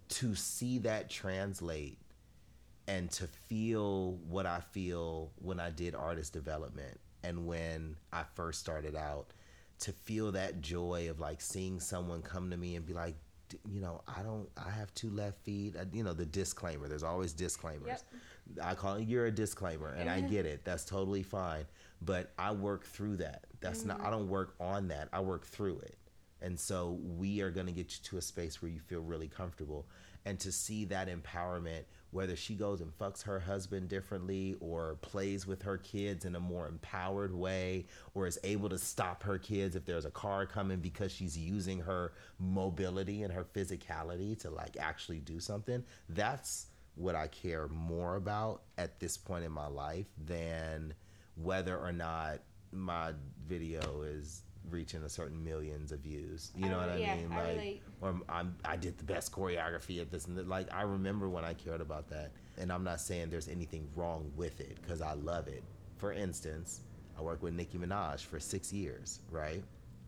[SPEAKER 2] to see that translate and to feel what I feel when I did artist development and when I first started out, to feel that joy of like seeing someone come to me and be like, you know, I don't, I have two left feet. Uh, You know, the disclaimer. There's always disclaimers.
[SPEAKER 1] Yep.
[SPEAKER 2] I call it you're a disclaimer, and I get it. That's totally fine. But I work through that. That's not. I don't work on that. I work through it. And so we are going to get you to a space where you feel really comfortable, and to see that empowerment, whether she goes and fucks her husband differently, or plays with her kids in a more empowered way, or is able to stop her kids if there's a car coming because she's using her mobility and her physicality to like actually do something. That's what I care more about at this point in my life than whether or not my video is reaching a certain millions of views. You
[SPEAKER 1] I
[SPEAKER 2] know what I
[SPEAKER 1] yeah,
[SPEAKER 2] mean?
[SPEAKER 1] I
[SPEAKER 2] Like, or I'm, I did the best choreography at this and that. Like, I remember when I cared about that. And I'm not saying there's anything wrong with it because I love it. For instance, I worked with Nicki Minaj for six years, right?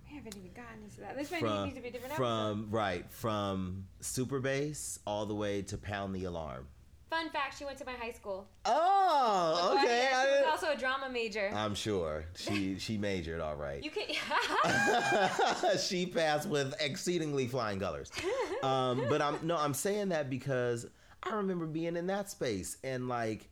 [SPEAKER 1] We haven't even gotten into that. This
[SPEAKER 2] From,
[SPEAKER 1] needs to be different episode.
[SPEAKER 2] from right from super bass all the way to pound the alarm.
[SPEAKER 1] Fun fact: She went to my high school.
[SPEAKER 2] Oh,
[SPEAKER 1] But
[SPEAKER 2] okay.
[SPEAKER 1] she was also a drama major.
[SPEAKER 2] I'm sure she she majored all right.
[SPEAKER 1] you can.
[SPEAKER 2] she passed with exceedingly flying colors. Um, but I'm no, I'm saying that because I remember being in that space and like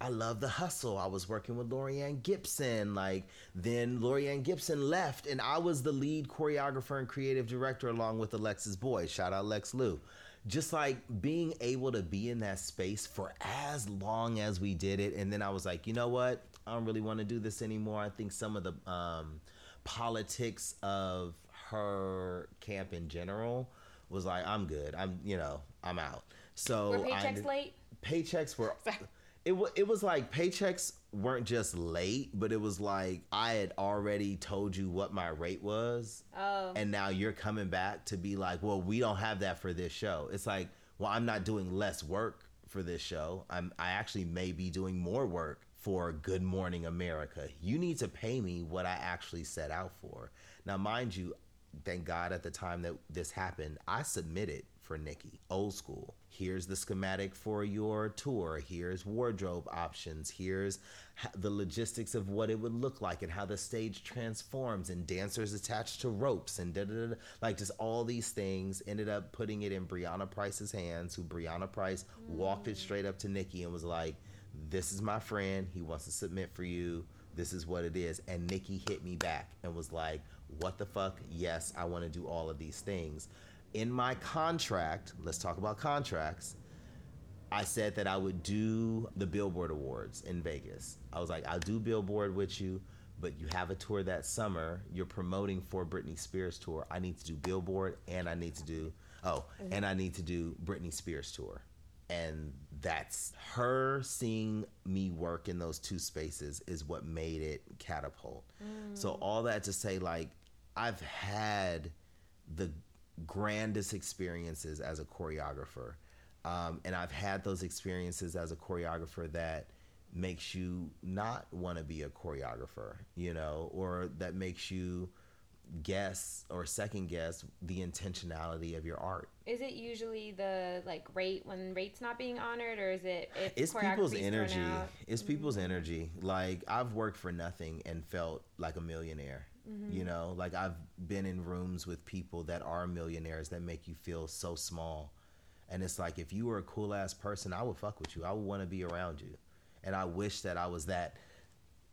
[SPEAKER 2] I love the hustle. I was working with Laurieann Gibson. Like then Laurieann Gibson left, and I was the lead choreographer and creative director along with Alexis Boyd. Shout out Lex Lou. Just like being able to be in that space for as long as we did it, and then I was like, you know what? I don't really want to do this anymore. I think some of the um, politics of her camp in general was like, I'm good. I'm, you know, I'm out. So
[SPEAKER 1] Were paychecks
[SPEAKER 2] ended-
[SPEAKER 1] late?
[SPEAKER 2] paychecks were
[SPEAKER 1] Sorry.
[SPEAKER 2] it, it was like paychecks weren't just late but it was like i had already told you what my rate was.
[SPEAKER 1] Oh.
[SPEAKER 2] and now you're coming back to be like well we don't have that for this show. It's like well i'm not doing less work for this show. I'm i actually may be doing more work for good morning america. You need to pay me what i actually set out for. Now mind you thank god at the time that this happened i submitted for Nicki, old school. Here's the schematic for your tour. Here's wardrobe options. Here's the logistics of what it would look like and how the stage transforms and dancers attached to ropes and da da da. Like just all these things. Ended up putting it in Brianna Price's hands, who Brianna Price walked it straight up to Nicki and was like, "This is my friend. He wants to submit for you. This is what it is." And Nicki hit me back and was like, "What the fuck? Yes, I want to do all of these things." In my contract, let's talk about contracts. I said that I would do the Billboard Awards in Vegas. I was like, I'll do Billboard with you, but you have a tour that summer. You're promoting for Britney Spears tour. I need to do Billboard and I need to do oh, mm-hmm. and I need to do Britney Spears tour. And that's her seeing me work in those two spaces is what made it catapult. Mm. So all that to say like I've had the grandest experiences as a choreographer. Um, and I've had those experiences as a choreographer that makes you not want to be a choreographer, you know, or that makes you guess or second guess the intentionality of your art.
[SPEAKER 1] Is it usually the like rate when rate's not being honored, or is it
[SPEAKER 2] It's people's energy. It's people's energy. Like I've worked for nothing and felt like a millionaire. You mm-hmm. know, like I've been in rooms with people that are millionaires that make you feel so small. And it's like if you were a cool ass person, I would fuck with you. I would want to be around you. And I wish that I was that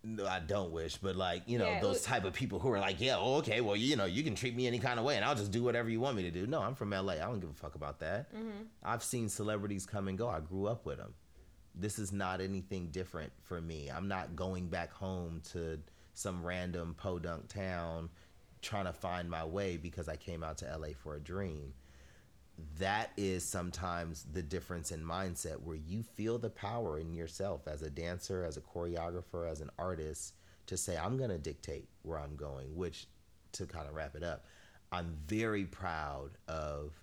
[SPEAKER 2] no, I don't wish, but like, you know,
[SPEAKER 1] Yeah,
[SPEAKER 2] those type of people who are like, yeah, oh, okay, well, you know, you can treat me any kind of way and I'll just do whatever you want me to do. No, I'm from LA. I don't give a fuck about that. Mm-hmm. I've seen celebrities come and go. I grew up with them. This is not anything different for me. I'm not going back home to some random podunk town trying to find my way because I came out to LA for a dream that is sometimes the difference in mindset where you feel the power in yourself as a dancer, as a choreographer, as an artist to say, I'm going to dictate where I'm going, which to kind of wrap it up, I'm very proud of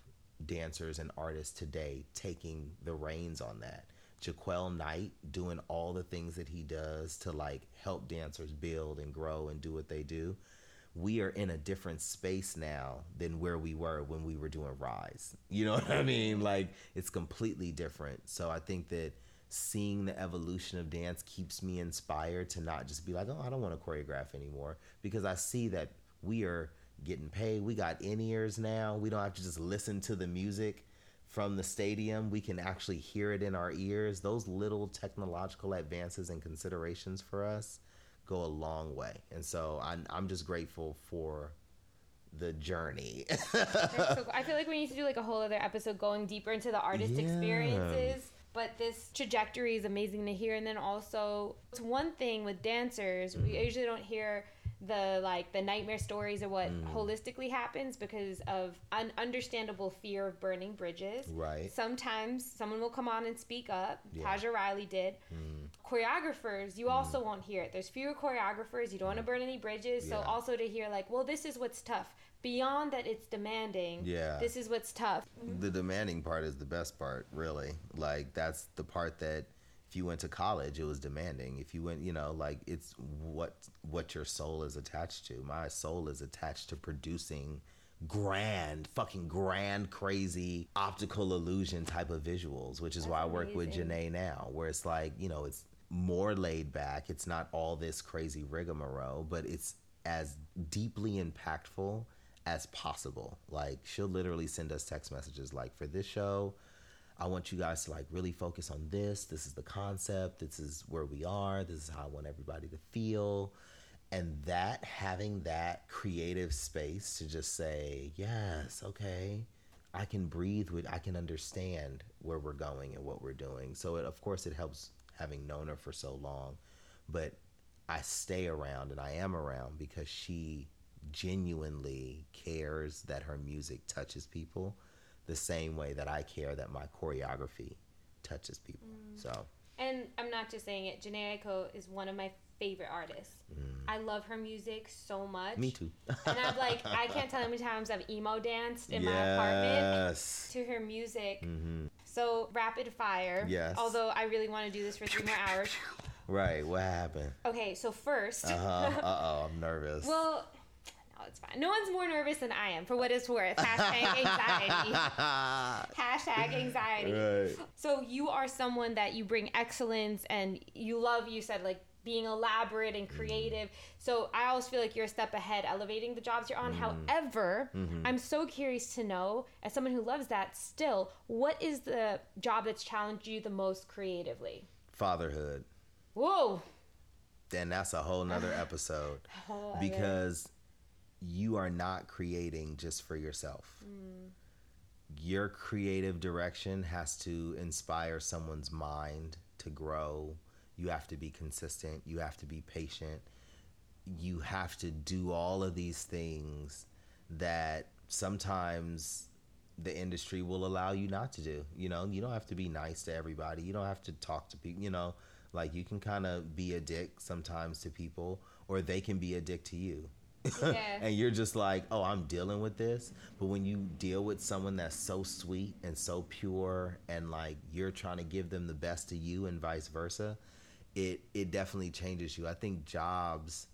[SPEAKER 2] dancers and artists today taking the reins on that. Jaquel Knight doing all the things that he does to like help dancers build and grow and do what they do we are in a different space now than where we were when we were doing Rise. You know what I mean? Like it's completely different. So I think that seeing the evolution of dance keeps me inspired to not just be like, oh, I don't want to choreograph anymore because I see that we are getting paid. We got in ears now. We don't have to just listen to the music from the stadium. We can actually hear it in our ears. Those little technological advances and considerations for us go a long way. And so I'm, I'm just grateful for the journey.
[SPEAKER 1] So cool. I feel like we need to do like a whole other episode going deeper into the artist
[SPEAKER 2] Yeah.
[SPEAKER 1] experiences. But this trajectory is amazing to hear. And then also, it's one thing with dancers, we
[SPEAKER 2] Mm-hmm.
[SPEAKER 1] usually don't hear the like the nightmare stories of what
[SPEAKER 2] Mm.
[SPEAKER 1] holistically happens because of an understandable fear of burning bridges.
[SPEAKER 2] Right.
[SPEAKER 1] Sometimes someone will come on and speak up.
[SPEAKER 2] Yeah.
[SPEAKER 1] Taja Riley did.
[SPEAKER 2] Mm.
[SPEAKER 1] Choreographers, you also won't hear it. There's fewer choreographers. You don't want to burn any bridges. So also to hear like, well, this is what's tough. Beyond that, it's demanding.
[SPEAKER 2] Yeah.
[SPEAKER 1] This is what's tough.
[SPEAKER 2] the demanding part is the best part, really. Like that's the part that if you went to college, it was demanding. If you went, you know, like it's what what your soul is attached to. My soul is attached to producing grand, fucking grand, crazy optical illusion type of visuals, which is why I work with
[SPEAKER 1] amazing.
[SPEAKER 2] Jhené now, where it's like, you know, it's more laid back. It's not all this crazy rigmarole, but it's as deeply impactful as possible. Like she'll literally send us text messages like for this show, I want you guys to like really focus on this. This is the concept. This is where we are. This is how I want everybody to feel. And that having that creative space to just say, yes, okay, I can breathe with, I can understand where we're going and what we're doing. So it, of course, it helps having known her for so long, but I stay around and I am around because she genuinely cares that her music touches people the same way that I care that my choreography touches people. So
[SPEAKER 1] And I'm not just saying it. Jhené Aiko is one of my favorite artists. I love her music so much.
[SPEAKER 2] Mm. me too.
[SPEAKER 1] And I'm like, I can't tell how many times I've emo danced in my apartment to her music.
[SPEAKER 2] hmm
[SPEAKER 1] So rapid fire.
[SPEAKER 2] Yes.
[SPEAKER 1] Although I really want to do this for three more hours.
[SPEAKER 2] Right. What happened?
[SPEAKER 1] Okay, so first.
[SPEAKER 2] Uh huh. Uh oh. I'm nervous.
[SPEAKER 1] Well, no, it's fine. No one's more nervous than I am, for what it's worth. Hashtag anxiety. Hashtag anxiety.
[SPEAKER 2] right.
[SPEAKER 1] So you are someone that you bring excellence and you love, you said, like being elaborate and mm-hmm. creative. So I always feel like you're a step ahead elevating the jobs you're on. Mm-hmm. However, mm-hmm. I'm so curious to know, as someone who loves that still, what is the job that's challenged you the most creatively?
[SPEAKER 2] Fatherhood.
[SPEAKER 1] Whoa.
[SPEAKER 2] Then that's a whole nother episode
[SPEAKER 1] Oh,
[SPEAKER 2] because you are not creating just for yourself.
[SPEAKER 1] Mm.
[SPEAKER 2] Your creative direction has to inspire someone's mind to grow. You have to be consistent. You have to be patient. You have to do all of these things that sometimes the industry will allow you not to do. You know, you don't have to be nice to everybody. You don't have to talk to people, you know, like you can kind of be a dick sometimes to people or they can be a dick to you.
[SPEAKER 1] Yeah.
[SPEAKER 2] and you're just like, "Oh, I'm dealing with this." But when you deal with someone that's so sweet and so pure and like you're trying to give them the best of you and vice versa, it it definitely changes you. I think jobs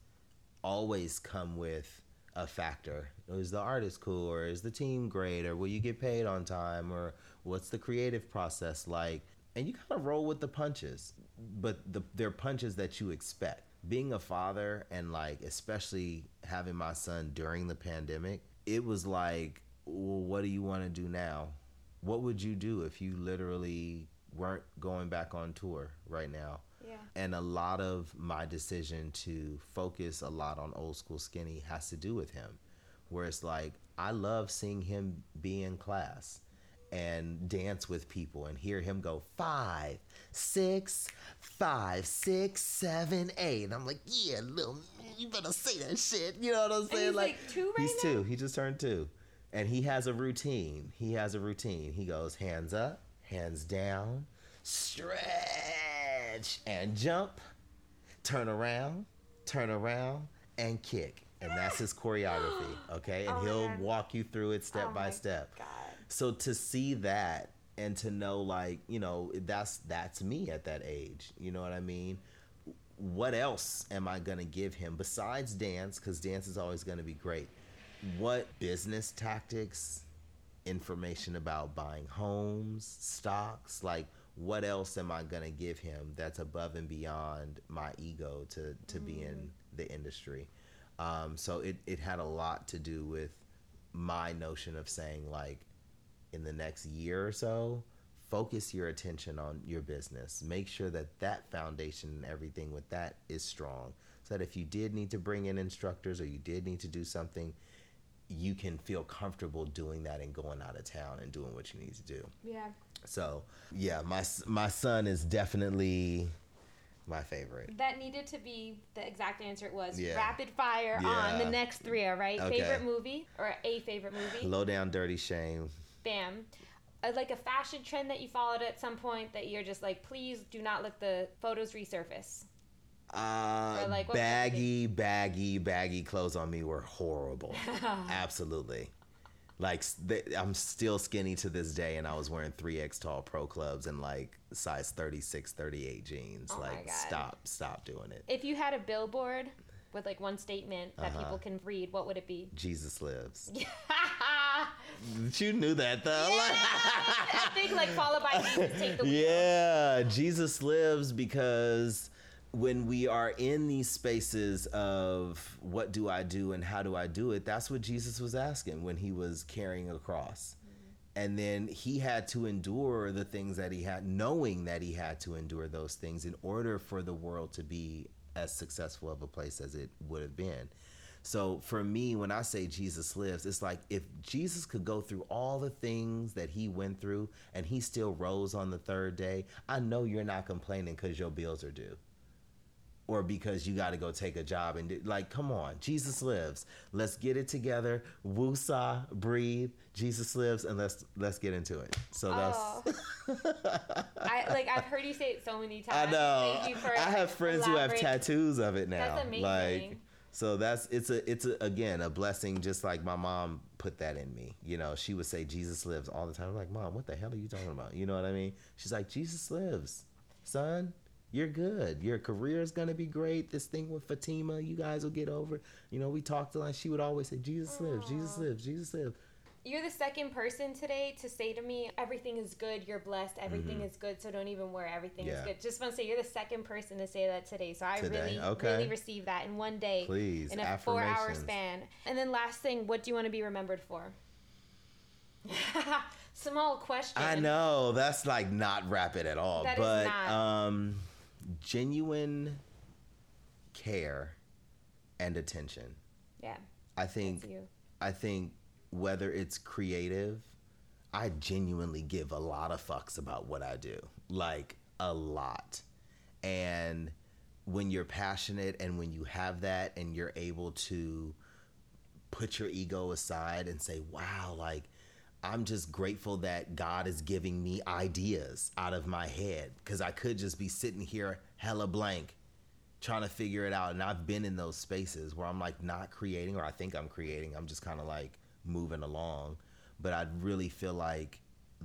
[SPEAKER 2] always come with a factor. Is the artist cool or is the team great or will you get paid on time or what's the creative process like? And you kind of roll with the punches, but the, they're punches that you expect. Being a father and like especially having my son during the pandemic, it was like, well, what do you want to do now? What would you do if you literally weren't going back on tour right now?
[SPEAKER 1] Yeah.
[SPEAKER 2] And a lot of my decision to focus a lot on old school skinny has to do with him. Where it's like, I love seeing him be in class and dance with people and hear him go five, six, five, six, seven, eight. And I'm like, yeah, little, you better say that shit. You know what I'm saying?
[SPEAKER 1] he's, like, two right
[SPEAKER 2] he's
[SPEAKER 1] now?
[SPEAKER 2] two. He just turned two. And he has a routine. He has a routine. He goes hands up, hands down, stretch and jump, turn around, turn around, and kick. And that's his choreography, okay? And
[SPEAKER 1] Oh
[SPEAKER 2] he'll
[SPEAKER 1] God.
[SPEAKER 2] walk you through it step
[SPEAKER 1] Oh
[SPEAKER 2] by step.
[SPEAKER 1] God.
[SPEAKER 2] So to see that and to know like, you know, that's that's me at that age. You know what I mean? What else am I going to give him besides dance cuz dance is always going to be great. What business tactics, information about buying homes, stocks, like what else am I going to give him that's above and beyond my ego to to be in the industry? Um, so it, it had a lot to do with my notion of saying like in the next year or so focus your attention on your business make sure that that foundation and everything with that is strong so that if you did need to bring in instructors or you did need to do something you can feel comfortable doing that and going out of town and doing what you need to do
[SPEAKER 1] Yeah.
[SPEAKER 2] so yeah my my son is definitely my favorite
[SPEAKER 1] That needed to be the exact answer. It was
[SPEAKER 2] Yeah.
[SPEAKER 1] rapid fire on the next three. All right.
[SPEAKER 2] Okay.
[SPEAKER 1] Favorite movie or a favorite movie?
[SPEAKER 2] low down dirty shame
[SPEAKER 1] Bam. Uh, like a fashion trend that you followed at some point that you're just like, please do not let the photos resurface.
[SPEAKER 2] Uh,
[SPEAKER 1] Or, like, what would you
[SPEAKER 2] baggy, baggy, baggy clothes on me were horrible. Absolutely. Like s- th- I'm still skinny to this day, and I was wearing three X tall pro clubs and like size 36, 38 jeans.
[SPEAKER 1] Oh
[SPEAKER 2] like, stop, stop doing it.
[SPEAKER 1] If you had a billboard with like one statement that
[SPEAKER 2] Uh-huh.
[SPEAKER 1] people can read, what would it be?
[SPEAKER 2] Jesus lives. you knew that though. Yeah.
[SPEAKER 1] I think like followed by Jesus take the wheel.
[SPEAKER 2] Yeah, Jesus lives because when we are in these spaces of what do I do and how do I do it, that's what Jesus was asking when he was carrying a cross. And then he had to endure the things that he had, knowing that he had to endure those things in order for the world to be as successful of a place as it would have been. So for me, when I say Jesus lives, it's like if Jesus could go through all the things that he went through and he still rose on the third day, I know you're not complaining because your bills are due. Or because you got to go take a job and do, like, come on, Jesus lives. Let's get it together. Woosah, breathe. Jesus lives, and let's let's get into it. So that's.
[SPEAKER 1] Oh. I like I've heard you say it so many times.
[SPEAKER 2] I know.
[SPEAKER 1] Thank you for
[SPEAKER 2] I have friends who have tattoos of it now.
[SPEAKER 1] That's amazing.
[SPEAKER 2] Like, so that's it's a it's a, again a blessing. Just like my mom put that in me. You know, she would say Jesus lives all the time. I'm like, mom, what the hell are you talking about? You know what I mean? She's like, Jesus lives, son. You're good. Your career is gonna be great. This thing with Fatima, you guys will get over. You know, we talked a lot. She would always say, Jesus lives, Jesus lives, Jesus lives.
[SPEAKER 1] You're the second person today to say to me, everything is good, you're blessed, everything is good, so don't even worry, everything is
[SPEAKER 2] Mm-hmm.
[SPEAKER 1] Good. Just want to say you're the second person to say that today. So I
[SPEAKER 2] Today,
[SPEAKER 1] really,
[SPEAKER 2] okay.
[SPEAKER 1] really received that in one day.
[SPEAKER 2] Please,
[SPEAKER 1] In a four hour span. And then last thing, what do you want to be remembered for? Small question.
[SPEAKER 2] I know that's like not rapid at all,
[SPEAKER 1] That is
[SPEAKER 2] but um, genuine care and attention.
[SPEAKER 1] Yeah.
[SPEAKER 2] I think. I think whether it's creative, I genuinely give a lot of fucks about what I do. Like a lot. And when you're passionate and when you have that and you're able to put your ego aside and say, wow, like I'm just grateful that God is giving me ideas out of my head because I could just be sitting here hella blank trying to figure it out. And I've been in those spaces where I'm like not creating, or I think I'm creating. I'm just kind of like moving along. But I really feel like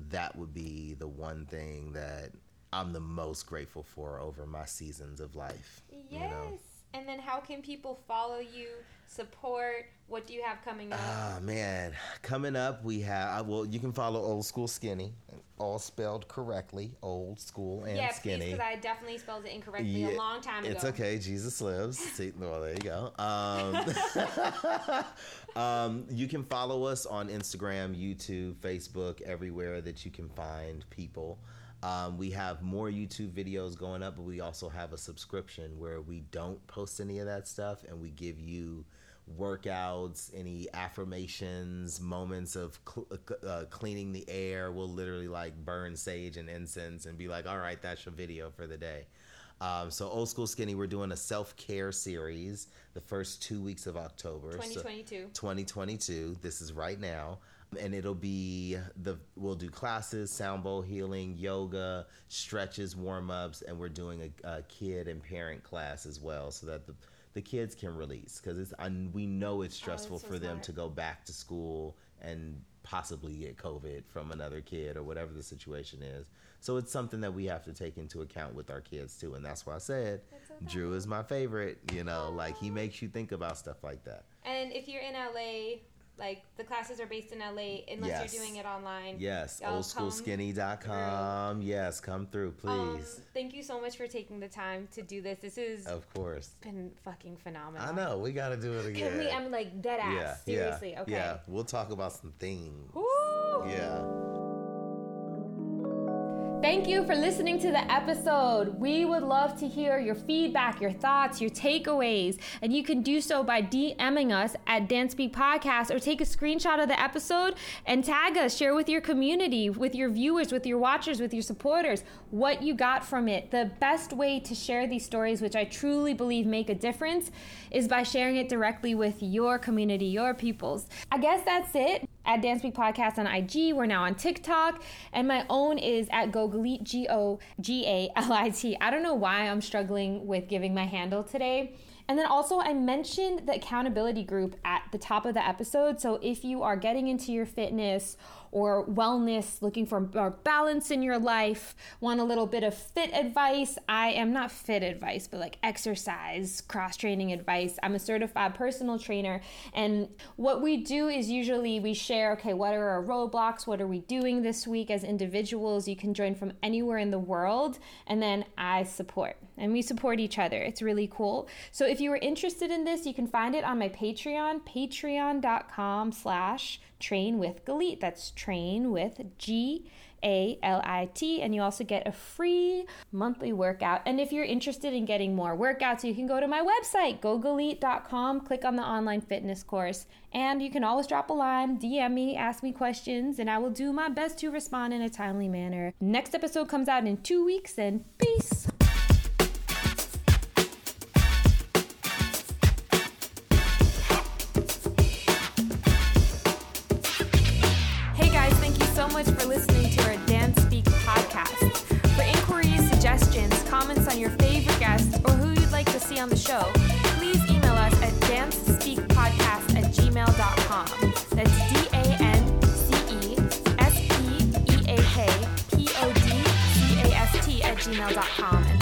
[SPEAKER 2] that would be the one thing that I'm the most grateful for over my seasons of life.
[SPEAKER 1] Yes.
[SPEAKER 2] You know?
[SPEAKER 1] And then how can people follow you, support? What do you have coming up?
[SPEAKER 2] Oh man, coming up we have well you can follow Old School Skinny, all spelled correctly, Old School and
[SPEAKER 1] yeah,
[SPEAKER 2] Skinny.
[SPEAKER 1] because I definitely spelled it incorrectly a long time ago.
[SPEAKER 2] It's okay. Jesus lives. See, well, there you go. Um, um, you can follow us on Instagram, YouTube, Facebook, everywhere that you can find people. Um, we have more YouTube videos going up, but we also have a subscription where we don't post any of that stuff and we give you workouts, any affirmations, moments of cl- uh, cleaning the air. We'll literally like burn sage and incense and be like, all right, that's your video for the day. Um, so old school skinny, we're doing a self care series the first two weeks of October.
[SPEAKER 1] 2022.
[SPEAKER 2] So 2022. This is right now. And it'll be the we'll do classes, sound bowl healing, yoga, stretches, warm ups, and we're doing a, a kid and parent class as well, so that the the kids can release because it's we know it's oh, stressful
[SPEAKER 1] Oh, so
[SPEAKER 2] for them to go back to school and possibly get COVID from another kid or whatever the situation is. So it's something that we have to take into account with our kids too, and that's why I said
[SPEAKER 1] so
[SPEAKER 2] Drew is my favorite. You know, like he makes you think about stuff like that.
[SPEAKER 1] And if you're in LA, like the classes are based in LA, unless
[SPEAKER 2] Yes.
[SPEAKER 1] you're doing it online.
[SPEAKER 2] Yes, oldschoolskinny.com. Yes, come through, please.
[SPEAKER 1] Um, thank you so much for taking the time to do this. This is
[SPEAKER 2] of course.
[SPEAKER 1] been fucking phenomenal.
[SPEAKER 2] I know we got to do it again.
[SPEAKER 1] Can we? I'm like dead ass.
[SPEAKER 2] yeah,
[SPEAKER 1] Seriously.
[SPEAKER 2] yeah,
[SPEAKER 1] okay.
[SPEAKER 2] Yeah, we'll talk about some things.
[SPEAKER 1] Woo!
[SPEAKER 2] Yeah.
[SPEAKER 1] Thank you for listening to the episode. We would love to hear your feedback, your thoughts, your takeaways, and you can do so by DMing us at Dance Podcast or take a screenshot of the episode and tag us. Share with your community, with your viewers, with your watchers, with your supporters what you got from it. The best way to share these stories, which I truly believe make a difference, is by sharing it directly with your community, your peoples. I guess that's it at Dance Podcast on IG. We're now on TikTok, and my own is at Gogalit, G O G A L I T. I don't know why I'm struggling with giving my handle today. And then also, I mentioned the accountability group at the top of the episode. So if you are getting into your fitness or wellness, looking for more balance in your life, want a little bit of fit advice, I am not fit advice, but like exercise, cross training advice. I'm a certified personal trainer. And what we do is usually we share okay, what are our roadblocks? What are we doing this week as individuals? You can join from anywhere in the world. And then I support, and we support each other. It's really cool. So if you are interested in this, you can find it on my Patreon, patreon.com slash train with Galit. That's train with G A L I T. And you also get a free monthly workout. And if you're interested in getting more workouts, you can go to my website, gogalit.com, click on the online fitness course. And you can always drop a line, DM me, ask me questions, and I will do my best to respond in a timely manner. Next episode comes out in two weeks, and peace. See on the show, please email us at dancespeakpodcast at gmail.com. That's D A N C E S P E A K P O D C A S T at gmail.com. And